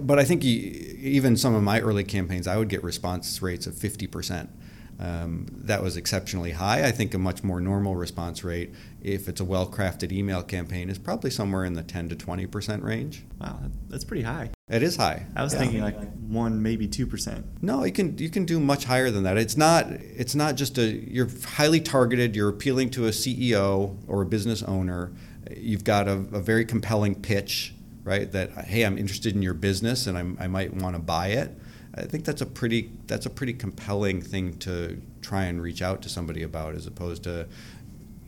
but I think even some of my early campaigns, I would get response rates of 50 percent. Um, that was exceptionally high. I think a much more normal response rate, if it's a well crafted email campaign, is probably somewhere in the 10 to 20% range. Wow, that's pretty high. It is high. I was yeah. thinking like one, maybe two percent. No, you can you can do much higher than that. It's not it's not just a you're highly targeted. You're appealing to a CEO or a business owner. You've got a, a very compelling pitch, right? That hey, I'm interested in your business and I'm, I might want to buy it I think that's a pretty that's a pretty compelling thing to try and reach out to somebody about, as opposed to, you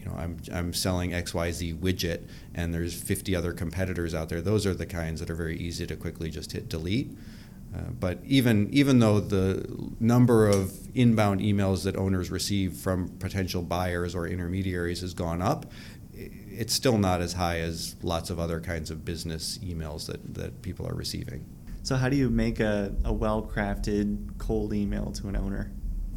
know, I'm I'm selling X Y Z widget and there's 50 other competitors out there. Those are the kinds that are very easy to quickly just hit delete. Uh, but even even though the number of inbound emails that owners receive from potential buyers or intermediaries has gone up, it's still not as high as lots of other kinds of business emails that, that people are receiving. So, how do you make a, a well crafted cold email to an owner?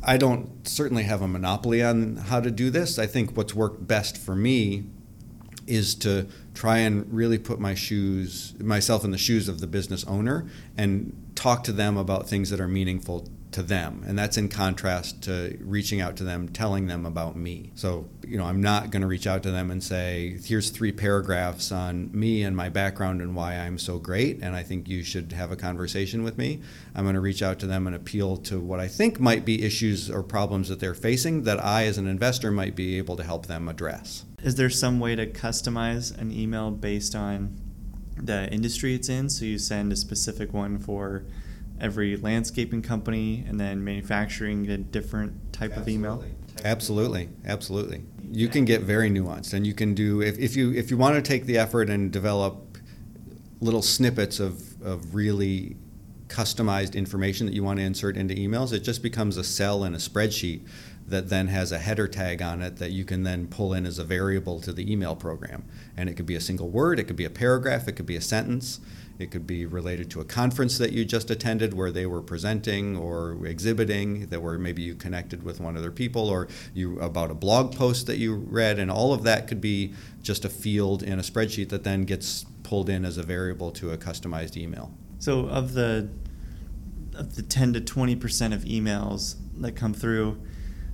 I don't certainly have a monopoly on how to do this. I think what's worked best for me is to try and really put my shoes myself in the shoes of the business owner and talk to them about things that are meaningful to them. And that's in contrast to reaching out to them telling them about me. So you know i'm not going to reach out to them and say here's three paragraphs on me and my background and why i'm so great and i think you should have a conversation with me. I'm going to reach out to them and appeal to what i think might be issues or problems that they're facing that i as an investor might be able to help them address. Is there some way to customize an email based on the industry it's in? So you send a specific one for every landscaping company and then manufacturing a different type absolutely. of email? Absolutely, absolutely. You can get very nuanced, and you can do if, if you if you want to take the effort and develop little snippets of of really customized information that you want to insert into emails, it just becomes a cell in a spreadsheet that then has a header tag on it that you can then pull in as a variable to the email program. And it could be a single word, it could be a paragraph, it could be a sentence. It could be related to a conference that you just attended where they were presenting or exhibiting, that where maybe you connected with one of their people, or you about a blog post that you read, and all of that could be just a field in a spreadsheet that then gets pulled in as a variable to a customized email. So of the of the 10 to 20 percent of emails that come through,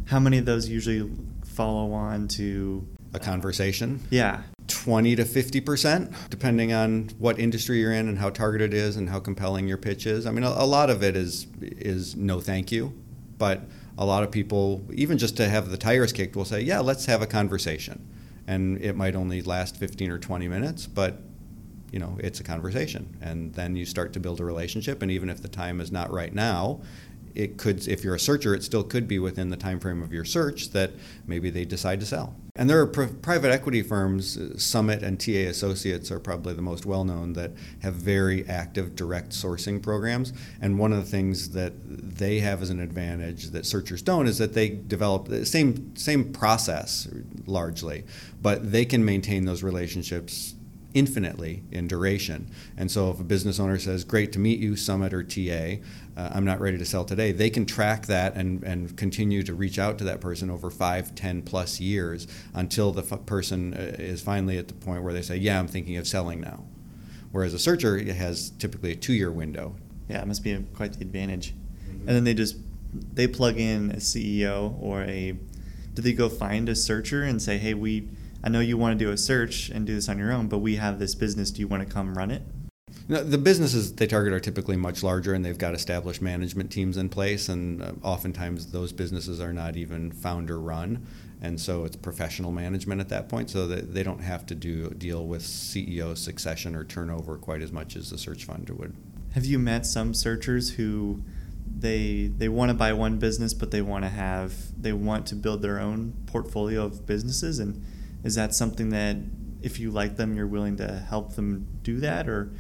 how many of those usually follow on to a conversation? Yeah. 20 to 50 percent, depending on what industry you're in and how targeted it is and how compelling your pitch is. I mean, a, a lot of it is is no thank you, but a lot of people, even just to have the tires kicked, will say, "Yeah, let's have a conversation," and it might only last 15 or 20 minutes, but you know, it's a conversation, and then you start to build a relationship. And even if the time is not right now, it could if you're a searcher it still could be within the time frame of your search that maybe they decide to sell and there are pr- private equity firms uh, summit and TA Associates are probably the most well known that have very active direct sourcing programs and one of the things that they have as an advantage that searchers don't is that they develop the same same process largely but they can maintain those relationships infinitely in duration. And so if a business owner says, Great to meet you, Summit or TA, uh, I'm not ready to sell today, they can track that and, and continue to reach out to that person over five, ten plus years until the f- person uh, is finally at the point where they say, Yeah, I'm thinking of selling now. Whereas a searcher has typically a two year window. Yeah, it must be a, quite the advantage. Mm-hmm. And then they just they plug in a CEO or a do they go find a searcher and say, hey, we I know you want to do a search and do this on your own, but we have this business. Do you want to come run it? No, the businesses they target are typically much larger and they've got established management teams in place, and uh, oftentimes those businesses are not even founder run. And so it's professional management at that point, so that they don't have to do deal with CEO succession or turnover quite as much as the search fund would. Have you met some searchers who they they want to buy one business, but they want to have they want to build their own portfolio of businesses and is that something that if you like them you're willing to help them do that or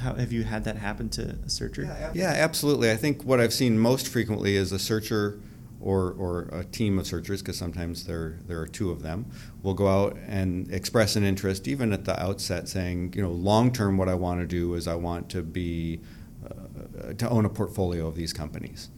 how have you had that happen to a searcher? Yeah, yeah absolutely. I think what i've seen most frequently is a searcher or, or a team of searchers, because sometimes there, there are two of them, will go out and express an interest, even at the outset, saying, you know, long term, what I want to do is I want to be, uh, to own a portfolio of these companies.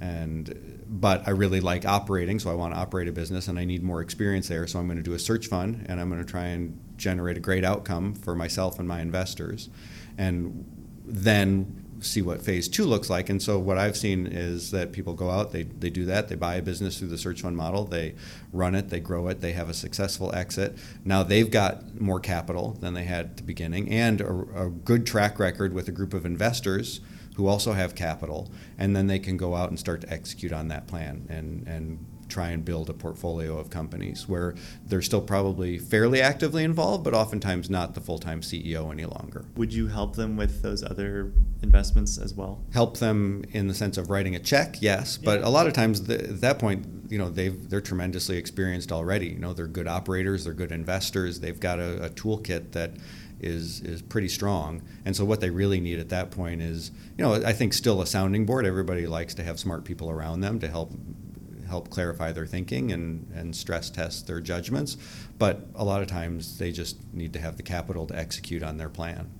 And but I really like operating, so I want to operate a business, and I need more experience there. So I'm going to do a search fund, and I'm going to try and generate a great outcome for myself and my investors, and then see what phase two looks like. And so what I've seen is that people go out, they, they do that, they buy a business through the search fund model, they run it, they grow it, they have a successful exit. Now they've got more capital than they had at the beginning and a, a good track record with a group of investors who also have capital, and then they can go out and start to execute on that plan and, and try and build a portfolio of companies where they're still probably fairly actively involved, but oftentimes not the full time CEO any longer. Would you help them with those other investments as well? Help them in the sense of writing a check, yes, but a lot of times at that point, you know, they've they're tremendously experienced already. You know, they're good operators, they're good investors, they've got a, a toolkit that is is pretty strong. And so what they really need at that point is, you know, I think still a sounding board. Everybody likes to have smart people around them to help help clarify their thinking and, and stress test their judgments. But a lot of times they just need to have the capital to execute on their plan.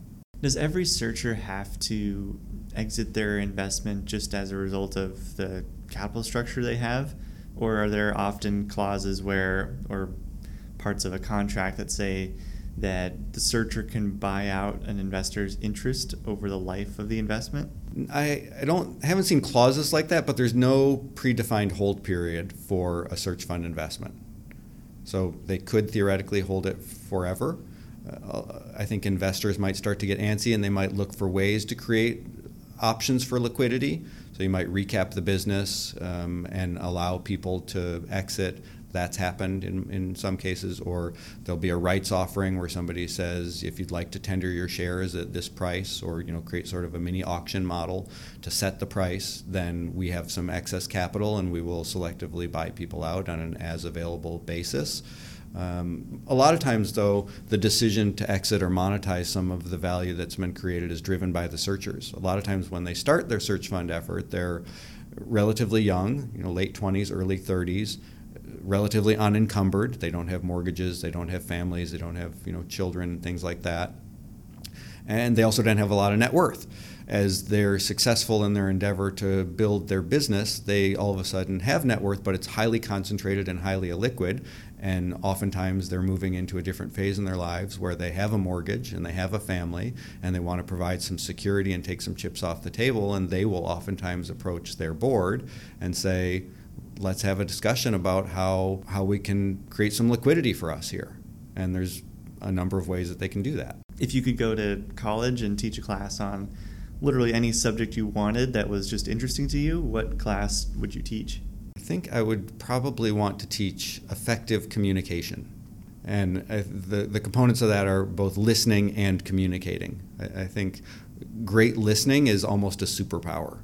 Does every searcher have to exit their investment just as a result of the capital structure they have? Or are there often clauses where, or parts of a contract that say that the searcher can buy out an investor's interest over the life of the investment? I, I don't haven't seen clauses like that, but there's no predefined hold period for a search fund investment. So they could theoretically hold it forever. Uh, I think investors might start to get antsy and they might look for ways to create options for liquidity. So you might recap the business um, and allow people to exit that's happened in, in some cases, or there'll be a rights offering where somebody says, if you'd like to tender your shares at this price, or you know create sort of a mini auction model to set the price, then we have some excess capital and we will selectively buy people out on an as available basis. Um, a lot of times, though, the decision to exit or monetize some of the value that's been created is driven by the searchers. A lot of times, when they start their search fund effort, they're relatively young, you know, late 20s, early 30s relatively unencumbered. They don't have mortgages, they don't have families, they don't have you know children, things like that. And they also don't have a lot of net worth. As they're successful in their endeavor to build their business, they all of a sudden have net worth, but it's highly concentrated and highly illiquid. And oftentimes they're moving into a different phase in their lives where they have a mortgage and they have a family and they want to provide some security and take some chips off the table. And they will oftentimes approach their board and say, let's have a discussion about how, how we can create some liquidity for us here. And there's a number of ways that they can do that. If you could go to college and teach a class on literally any subject you wanted that was just interesting to you, what class would you teach? I think I would probably want to teach effective communication. And uh, the, the components of that are both listening and communicating. I, I think great listening is almost a superpower.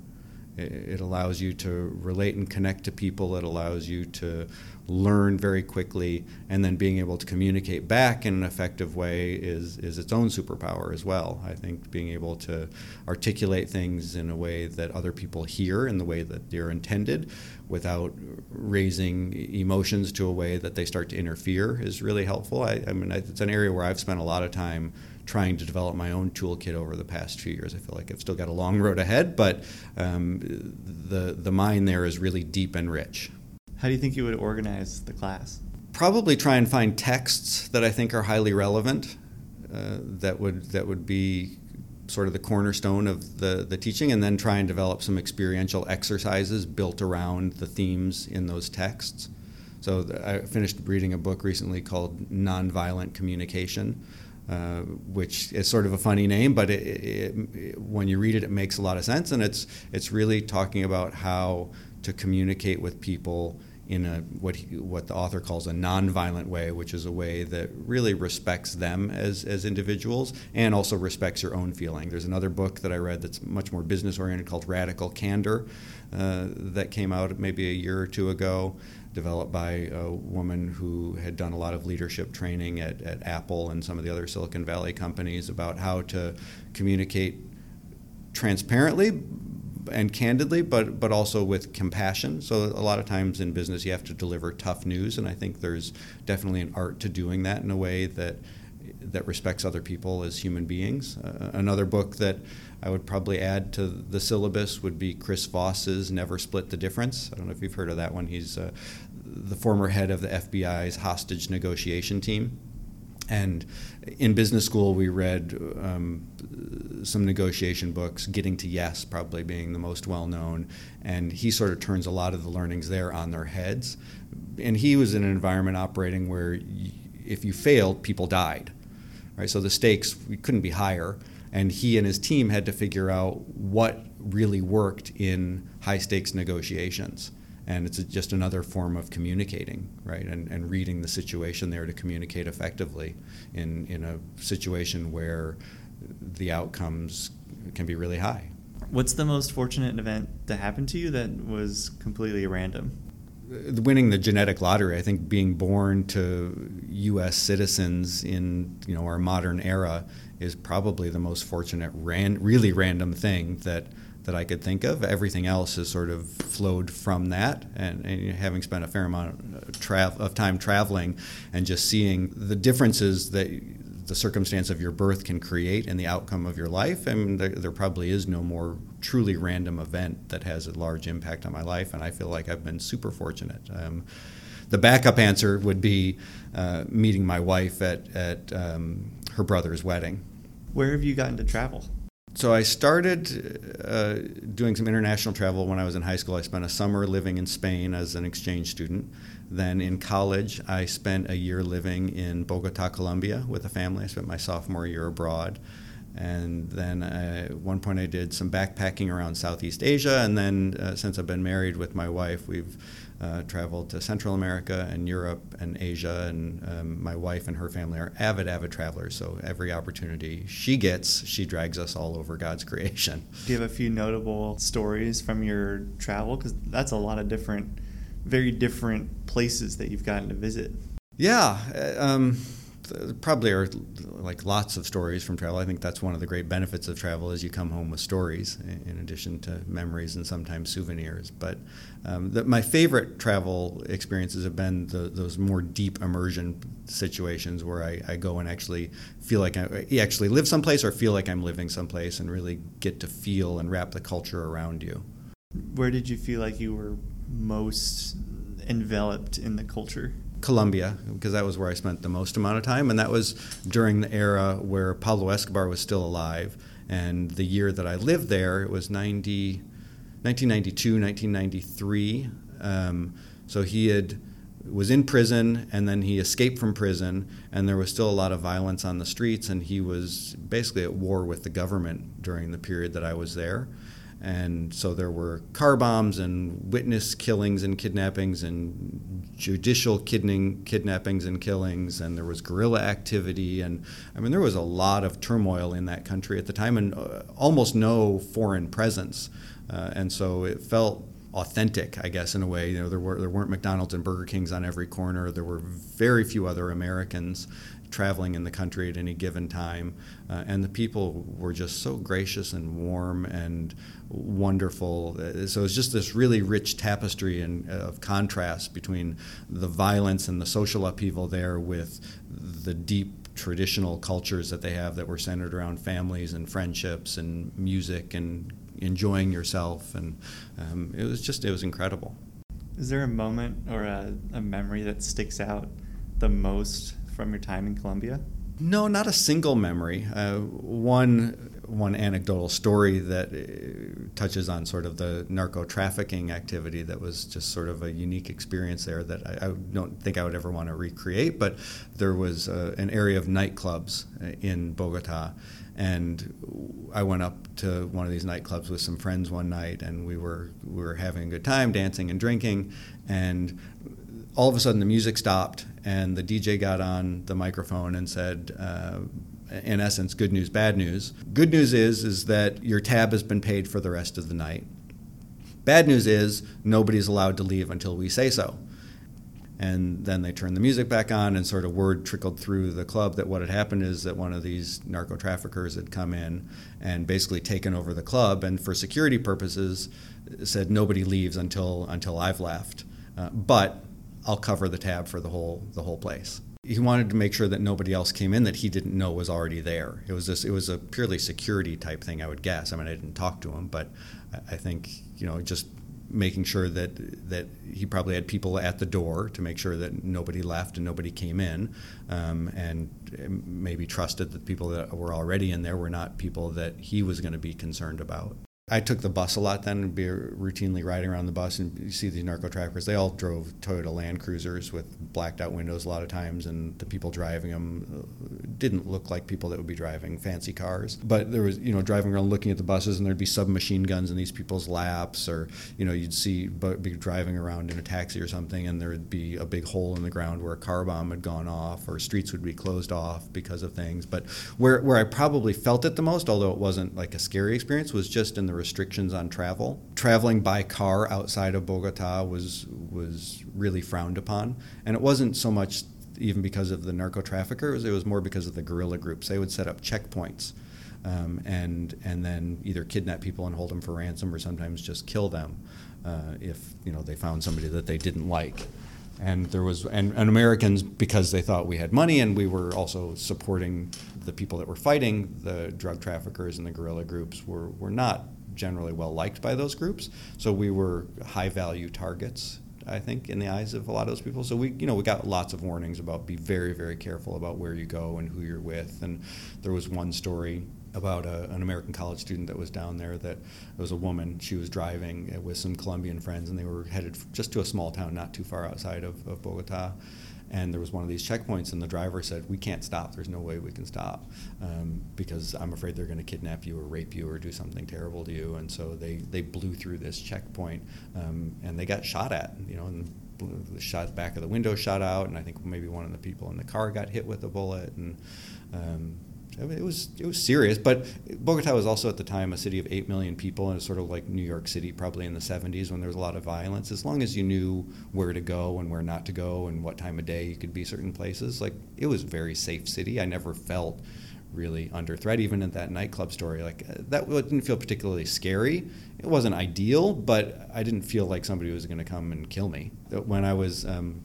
It allows you to relate and connect to people. It allows you to learn very quickly, and then being able to communicate back in an effective way is, is its own superpower as well. I think being able to articulate things in a way that other people hear in the way that they're intended without raising emotions to a way that they start to interfere is really helpful. I, I mean, it's an area where I've spent a lot of time trying to develop my own toolkit over the past few years. I feel like I've still got a long road ahead, but um, the the mine there is really deep and rich. How do you think you would organize the class? Probably try and find texts that I think are highly relevant. Uh, that would that would be sort of the cornerstone of the, the teaching, and then try and develop some experiential exercises built around the themes in those texts. So I finished reading a book recently called Nonviolent Communication, uh, which is sort of a funny name, but it, it, it, when you read it, it makes a lot of sense, and it's it's really talking about how to communicate with people in a what he, what the author calls a nonviolent way, which is a way that really respects them as as individuals and also respects your own feeling. There's another book that I read that's much more business oriented called Radical Candor that came out maybe a year or two ago developed by a woman who had done a lot of leadership training at, at Apple and some of the other Silicon Valley companies about how to communicate transparently and candidly, but but also with compassion. So a lot of times in business, you have to deliver tough news, and I think there's definitely an art to doing that in a way that that respects other people as human beings. Uh, another book that I would probably add to the syllabus would be Chris Voss's Never Split the Difference. I don't know if you've heard of that one. He's uh, the former head of the FBI's hostage negotiation team. And in business school, we read um, some negotiation books, Getting to Yes, probably being the most well known. And he sort of turns a lot of the learnings there on their heads. And he was in an environment operating where if you failed, people died. Right? So the stakes couldn't be higher. And he and his team had to figure out what really worked in high stakes negotiations and it's just another form of communicating, right? And, and reading the situation there to communicate effectively in, in a situation where the outcomes can be really high. What's the most fortunate event that happened to you that was completely random? Winning the genetic lottery, I think being born to U.S. citizens in you know our modern era is probably the most fortunate, ran, really random thing that that I could think of. Everything else has sort of flowed from that, and, and having spent a fair amount of, tra- of time traveling and just seeing the differences that the circumstance of your birth can create in the outcome of your life. I mean, there, there, probably is no more truly random event that has a large impact on my life, and I feel like I've been super fortunate. Um, the backup answer would be uh, meeting my wife at, at um, her brother's wedding. Where have you gotten to travel? So I started uh, doing some international travel when I was in high school. I spent a summer living in Spain as an exchange student. Then in college, I spent a year living in Bogota, Colombia with a family. I spent my sophomore year abroad. And then uh, at one point, I did some backpacking around Southeast Asia. And then, uh, since I've been married with my wife, we've uh, traveled to Central America and Europe and Asia. And um, my wife and her family are avid, avid travelers. So every opportunity she gets, she drags us all over God's creation. Do you have a few notable stories from your travel? Because that's a lot of different, very different places that you've gotten to visit. Yeah. Uh, um, probably are like lots of stories from travel. I think that's one of the great benefits of travel is you come home with stories in addition to memories and sometimes souvenirs. But um, the, my favorite travel experiences have been the, those more deep immersion situations where I, I, go and actually feel like I actually live someplace or feel like I'm living someplace and really get to feel and wrap the culture around you. Where did you feel like you were most enveloped in the culture? Colombia, because that was where I spent the most amount of time, and that was during the era where Pablo Escobar was still alive. And the year that I lived there, it was 90, 1992, 1993. Um, so he had was in prison and then he escaped from prison and there was still a lot of violence on the streets and he was basically at war with the government during the period that I was there. And so there were car bombs and witness killings and kidnappings and judicial kidning, kidnappings and killings, and there was guerrilla activity. And I mean, there was a lot of turmoil in that country at the time and uh, almost no foreign presence. Uh, and so it felt authentic, I guess, in a way. You know, there were there weren't McDonald's and Burger Kings on every corner. There were very few other Americans traveling in the country at any given time, uh, and the people were just so gracious and warm and wonderful. Uh, so it's just this really rich tapestry and, uh, of contrast between the violence and the social upheaval there with the deep traditional cultures that they have that were centered around families and friendships and music and enjoying yourself. And um, it was just, it was incredible. Is there a moment or a, a memory that sticks out the most from your time in Colombia? No, not a single memory. Uh, one one anecdotal story that uh, touches on sort of the narco trafficking activity that was just sort of a unique experience there that I, I don't think I would ever want to recreate. But there was uh, an area of nightclubs uh, in Bogota, and I went up to one of these nightclubs with some friends one night, and we were we were having a good time, dancing and drinking, and all of a sudden the music stopped and the DJ got on the microphone and said, uh, in essence, good news, bad news. Good news is is that your tab has been paid for the rest of the night. Bad news is nobody's allowed to leave until we say so. And then they turned the music back on, and sort of word trickled through the club that what had happened is that one of these narco traffickers had come in and basically taken over the club, and for security purposes, said nobody leaves until until I've left. Uh, but I'll cover the tab for the whole the whole place. He wanted to make sure that nobody else came in that he didn't know was already there. It was just it was a purely security type thing, I would guess. I mean, I didn't talk to him, but I think you know just making sure that that he probably had people at the door to make sure that nobody left and nobody came in, um, and maybe trusted that people that were already in there were not people that he was going to be concerned about. I took the bus a lot then and be routinely riding around the bus and you see these narco traffickers. They all drove Toyota Land Cruisers with blacked out windows a lot of times, and the people driving them uh, didn't look like people that would be driving fancy cars. But there was, you know, driving around looking at the buses, and there'd be submachine guns in these people's laps, or you know, you'd see be driving around in a taxi or something, and there would be a big hole in the ground where a car bomb had gone off, or streets would be closed off because of things. But where where I probably felt it the most, although it wasn't like a scary experience, was just in the restrictions on travel. Traveling by car outside of Bogota was was really frowned upon, and it wasn't so much even because of the narco traffickers. It was more because of the guerrilla groups. They would set up checkpoints. Um, and and then either kidnap people and hold them for ransom, or sometimes just kill them uh, if you know they found somebody that they didn't like. And there was and, and Americans because they thought we had money, and we were also supporting the people that were fighting the drug traffickers and the guerrilla groups were were not generally well liked by those groups. So we were high value targets I think, in the eyes of a lot of those people. So we, you know, we got lots of warnings about be very, very careful about where you go and who you're with. And there was one story about a, an American college student that was down there that it was a woman. She was driving uh, with some Colombian friends, and they were headed just to a small town not too far outside of, of Bogota and there was one of these checkpoints and the driver said we can't stop. There's no way we can stop um, because i'm afraid they're going to kidnap you or rape you or do something terrible to you. And so they, they blew through this checkpoint um, and they got shot at you know and the shot back of the window shot out and i think maybe one of the people in the car got hit with a bullet and um, it was it was serious, but Bogota was also at the time a city of eight million people, and it's sort of like New York City, probably in the '70s when there was a lot of violence. As long as you knew where to go and where not to go, and what time of day you could be certain places, like it was a very safe city. I never felt really under threat, even in that nightclub story. Like uh, that didn't feel particularly scary. It wasn't ideal, but I didn't feel like somebody was going to come and kill me. When I was um,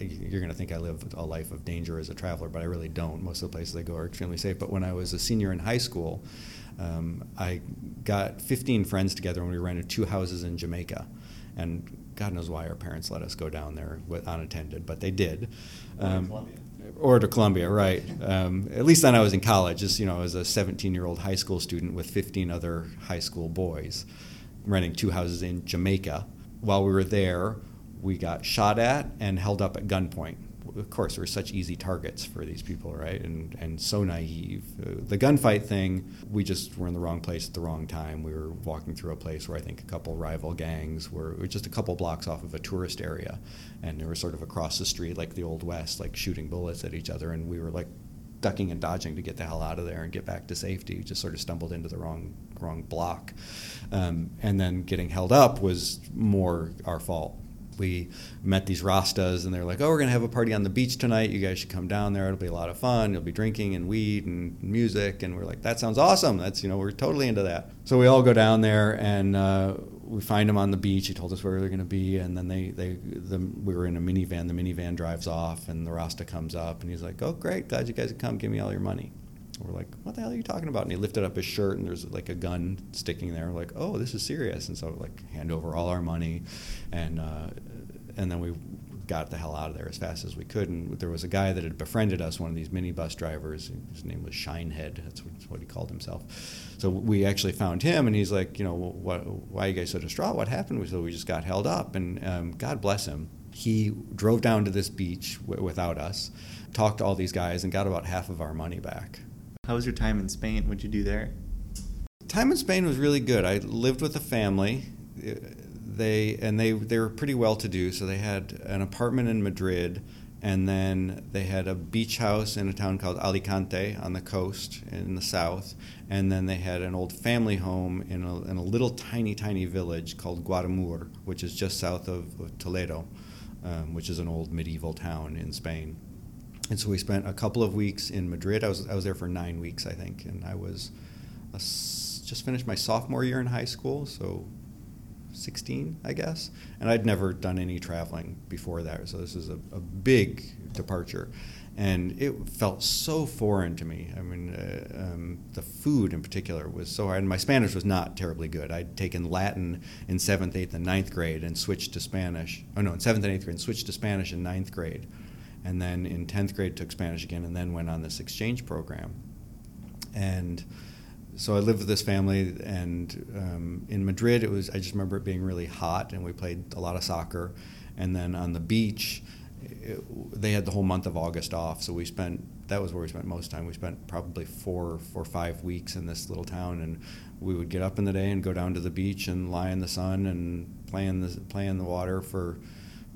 you're going to think I live a life of danger as a traveler, but I really don't. Most of the places I go are extremely safe. But when I was a senior in high school, um, I got 15 friends together and we rented two houses in Jamaica. And God knows why our parents let us go down there with, unattended, but they did. Um, or to Colombia, right? Um, at least then I was in college. Just you know, as a 17-year-old high school student with 15 other high school boys, renting two houses in Jamaica. While we were there, we got shot at and held up at gunpoint. Of course, we're such easy targets for these people, right? And and so naive. Uh, the gunfight thing, we just were in the wrong place at the wrong time. We were walking through a place where I think a couple rival gangs were, just a couple blocks off of a tourist area, and they were sort of across the street, like the old west, like shooting bullets at each other, and we were like ducking and dodging to get the hell out of there and get back to safety. Just sort of stumbled into the wrong wrong block, um, and then getting held up was more our fault we met these Rastas, and they're like, "Oh, we're gonna have a party on the beach tonight. You guys should come down there. It'll be a lot of fun. You'll be drinking and weed and music." And we're like, "That sounds awesome. That's you know, we're totally into that." So we all go down there, and uh, we find him on the beach. He told us where they're gonna be, and then they they the, we were in a minivan. The minivan drives off, and the Rasta comes up, and he's like, "Oh, great, glad you guys have come. Give me all your money." We're like, what the hell are you talking about? And he lifted up his shirt, and there's like a gun sticking there. We're like, oh, this is serious. And so, like, hand over all our money, and uh, and then we got the hell out of there as fast as we could. And there was a guy that had befriended us, one of these minibus drivers. His name was Shinehead. That's what he called himself. So we actually found him, and he's like, you know, what, why are you guys so distraught? What happened? So we just got held up, and um, God bless him. He drove down to this beach w- without us, talked to all these guys, and got about half of our money back. How was your time in Spain? What'd you do there? Time in Spain was really good. I lived with a family they and they they were pretty well to do. So they had an apartment in Madrid, and then they had a beach house in a town called Alicante on the coast in the south, and then they had an old family home in a, in a little tiny tiny village called Guadamur, which is just south of, of Toledo, um, which is an old medieval town in Spain. And so we spent a couple of weeks in Madrid. I was I was there for nine weeks, I think, and I was a, just finished my sophomore year in high school, so 16, I guess. And I'd never done any traveling before that, so this is a, a big departure. And it felt so foreign to me. I mean, uh, um, the food in particular was so hard. And my Spanish was not terribly good. I'd taken Latin in seventh, eighth, and ninth grade and switched to Spanish. Oh, no, in seventh and eighth grade, and switched to Spanish in ninth grade. And then in 10th grade, took Spanish again, and then went on this exchange program. And so I lived with this family, and um, in Madrid, it was. I just remember it being really hot, and we played a lot of soccer. And then on the beach, it, they had the whole month of August off, so we spent. That was where we spent most time. We spent probably four or five weeks in this little town, and we would get up in the day and go down to the beach and lie in the sun and play in the play in the water for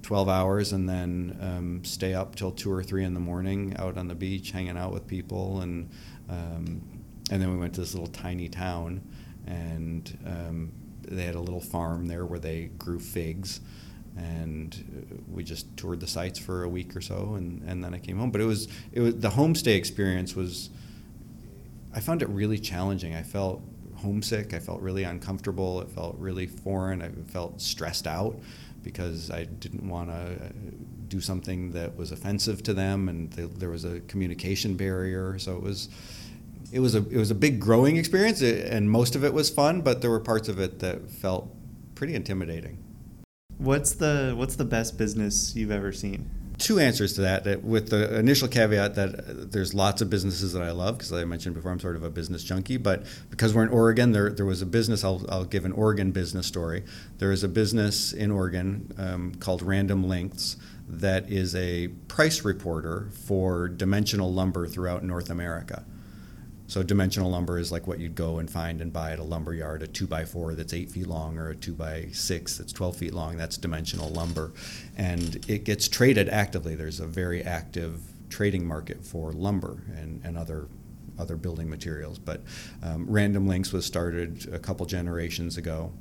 12 hours and then um, stay up till two or three in the morning out on the beach hanging out with people and um, and then we went to this little tiny town, and um, they had a little farm there where they grew figs, and we just toured the sites for a week or so, and, and then I came home. But it was it was the homestay experience was. I found it really challenging. I felt homesick. I felt really uncomfortable. It felt really foreign. I felt stressed out because I didn't want to uh, do something that was offensive to them, and there was a communication barrier. So it was it was a it was a big growing experience, uh, and most of it was fun, but there were parts of it that felt pretty intimidating. What's the what's the best business you've ever seen? Two answers to that, that. With the initial caveat that uh, there's lots of businesses that I love because I mentioned before I'm sort of a business junkie. But because we're in Oregon, there there was a business. I'll, I'll give an Oregon business story. There is a business in Oregon um, called Random Lengths that is a price reporter for dimensional lumber throughout North America. So dimensional lumber is like what you'd go and find and buy at a lumber yard, a two by four that's eight feet long or a two by six that's 12 feet long. That's dimensional lumber. And it gets traded actively. There's a very active trading market for lumber and, and other other building materials. But um, Random Lengths was started a couple generations ago.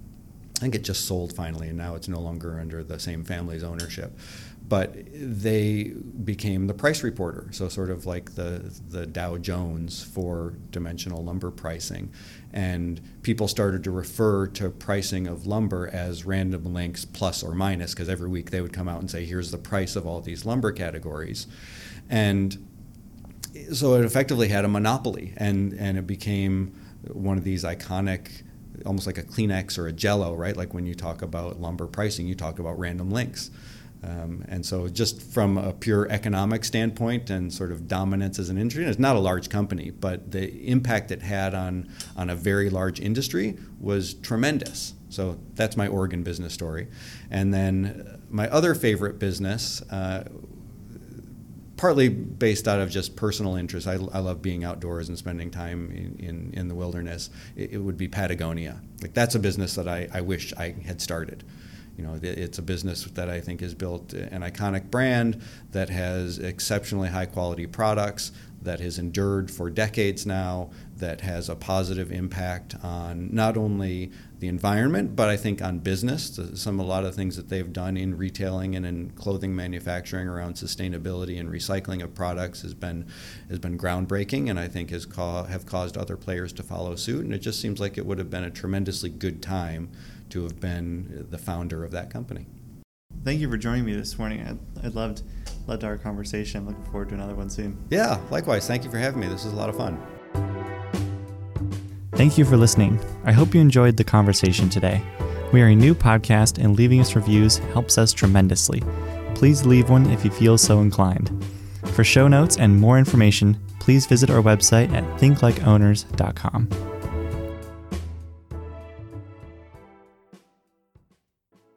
I think it just sold finally, and now it's no longer under the same family's ownership. But they became the price reporter, so sort of like the the Dow Jones for dimensional lumber pricing, and people started to refer to pricing of lumber as Random Lengths plus or minus because every week they would come out and say, "Here's the price of all these lumber categories," and so it effectively had a monopoly, and and it became one of these iconic almost like a Kleenex or a Jello, right? Like when you talk about lumber pricing, you talk about Random Lengths. Um, and so, just from a pure economic standpoint and sort of dominance as an industry, it's not a large company, but the impact it had on, on a very large industry was tremendous. So, that's my Oregon business story. And then, my other favorite business, uh, partly based out of just personal interest, I, I, love being outdoors and spending time in, in, in the wilderness, it, it, would be Patagonia. Like, that's a business that I, I wish I had started. You know, it's a business that I think has built an iconic brand that has exceptionally high quality products that has endured for decades now, that has a positive impact on not only the environment, but I think on business. Some a lot of things that they've done in retailing and in clothing manufacturing around sustainability and recycling of products has been has been groundbreaking, and I think has ca- have caused other players to follow suit. And it just seems like it would have been a tremendously good time to have been the founder of that company. Thank you for joining me this morning. I, I loved loved our conversation. I'm Looking forward to another one soon. Yeah, likewise. Thank you for having me. This is a lot of fun. Thank you for listening. I hope you enjoyed the conversation today. We are a new podcast, and leaving us reviews helps us tremendously. Please leave one if you feel so inclined. For show notes and more information, please visit our website at thinklikeowners.com.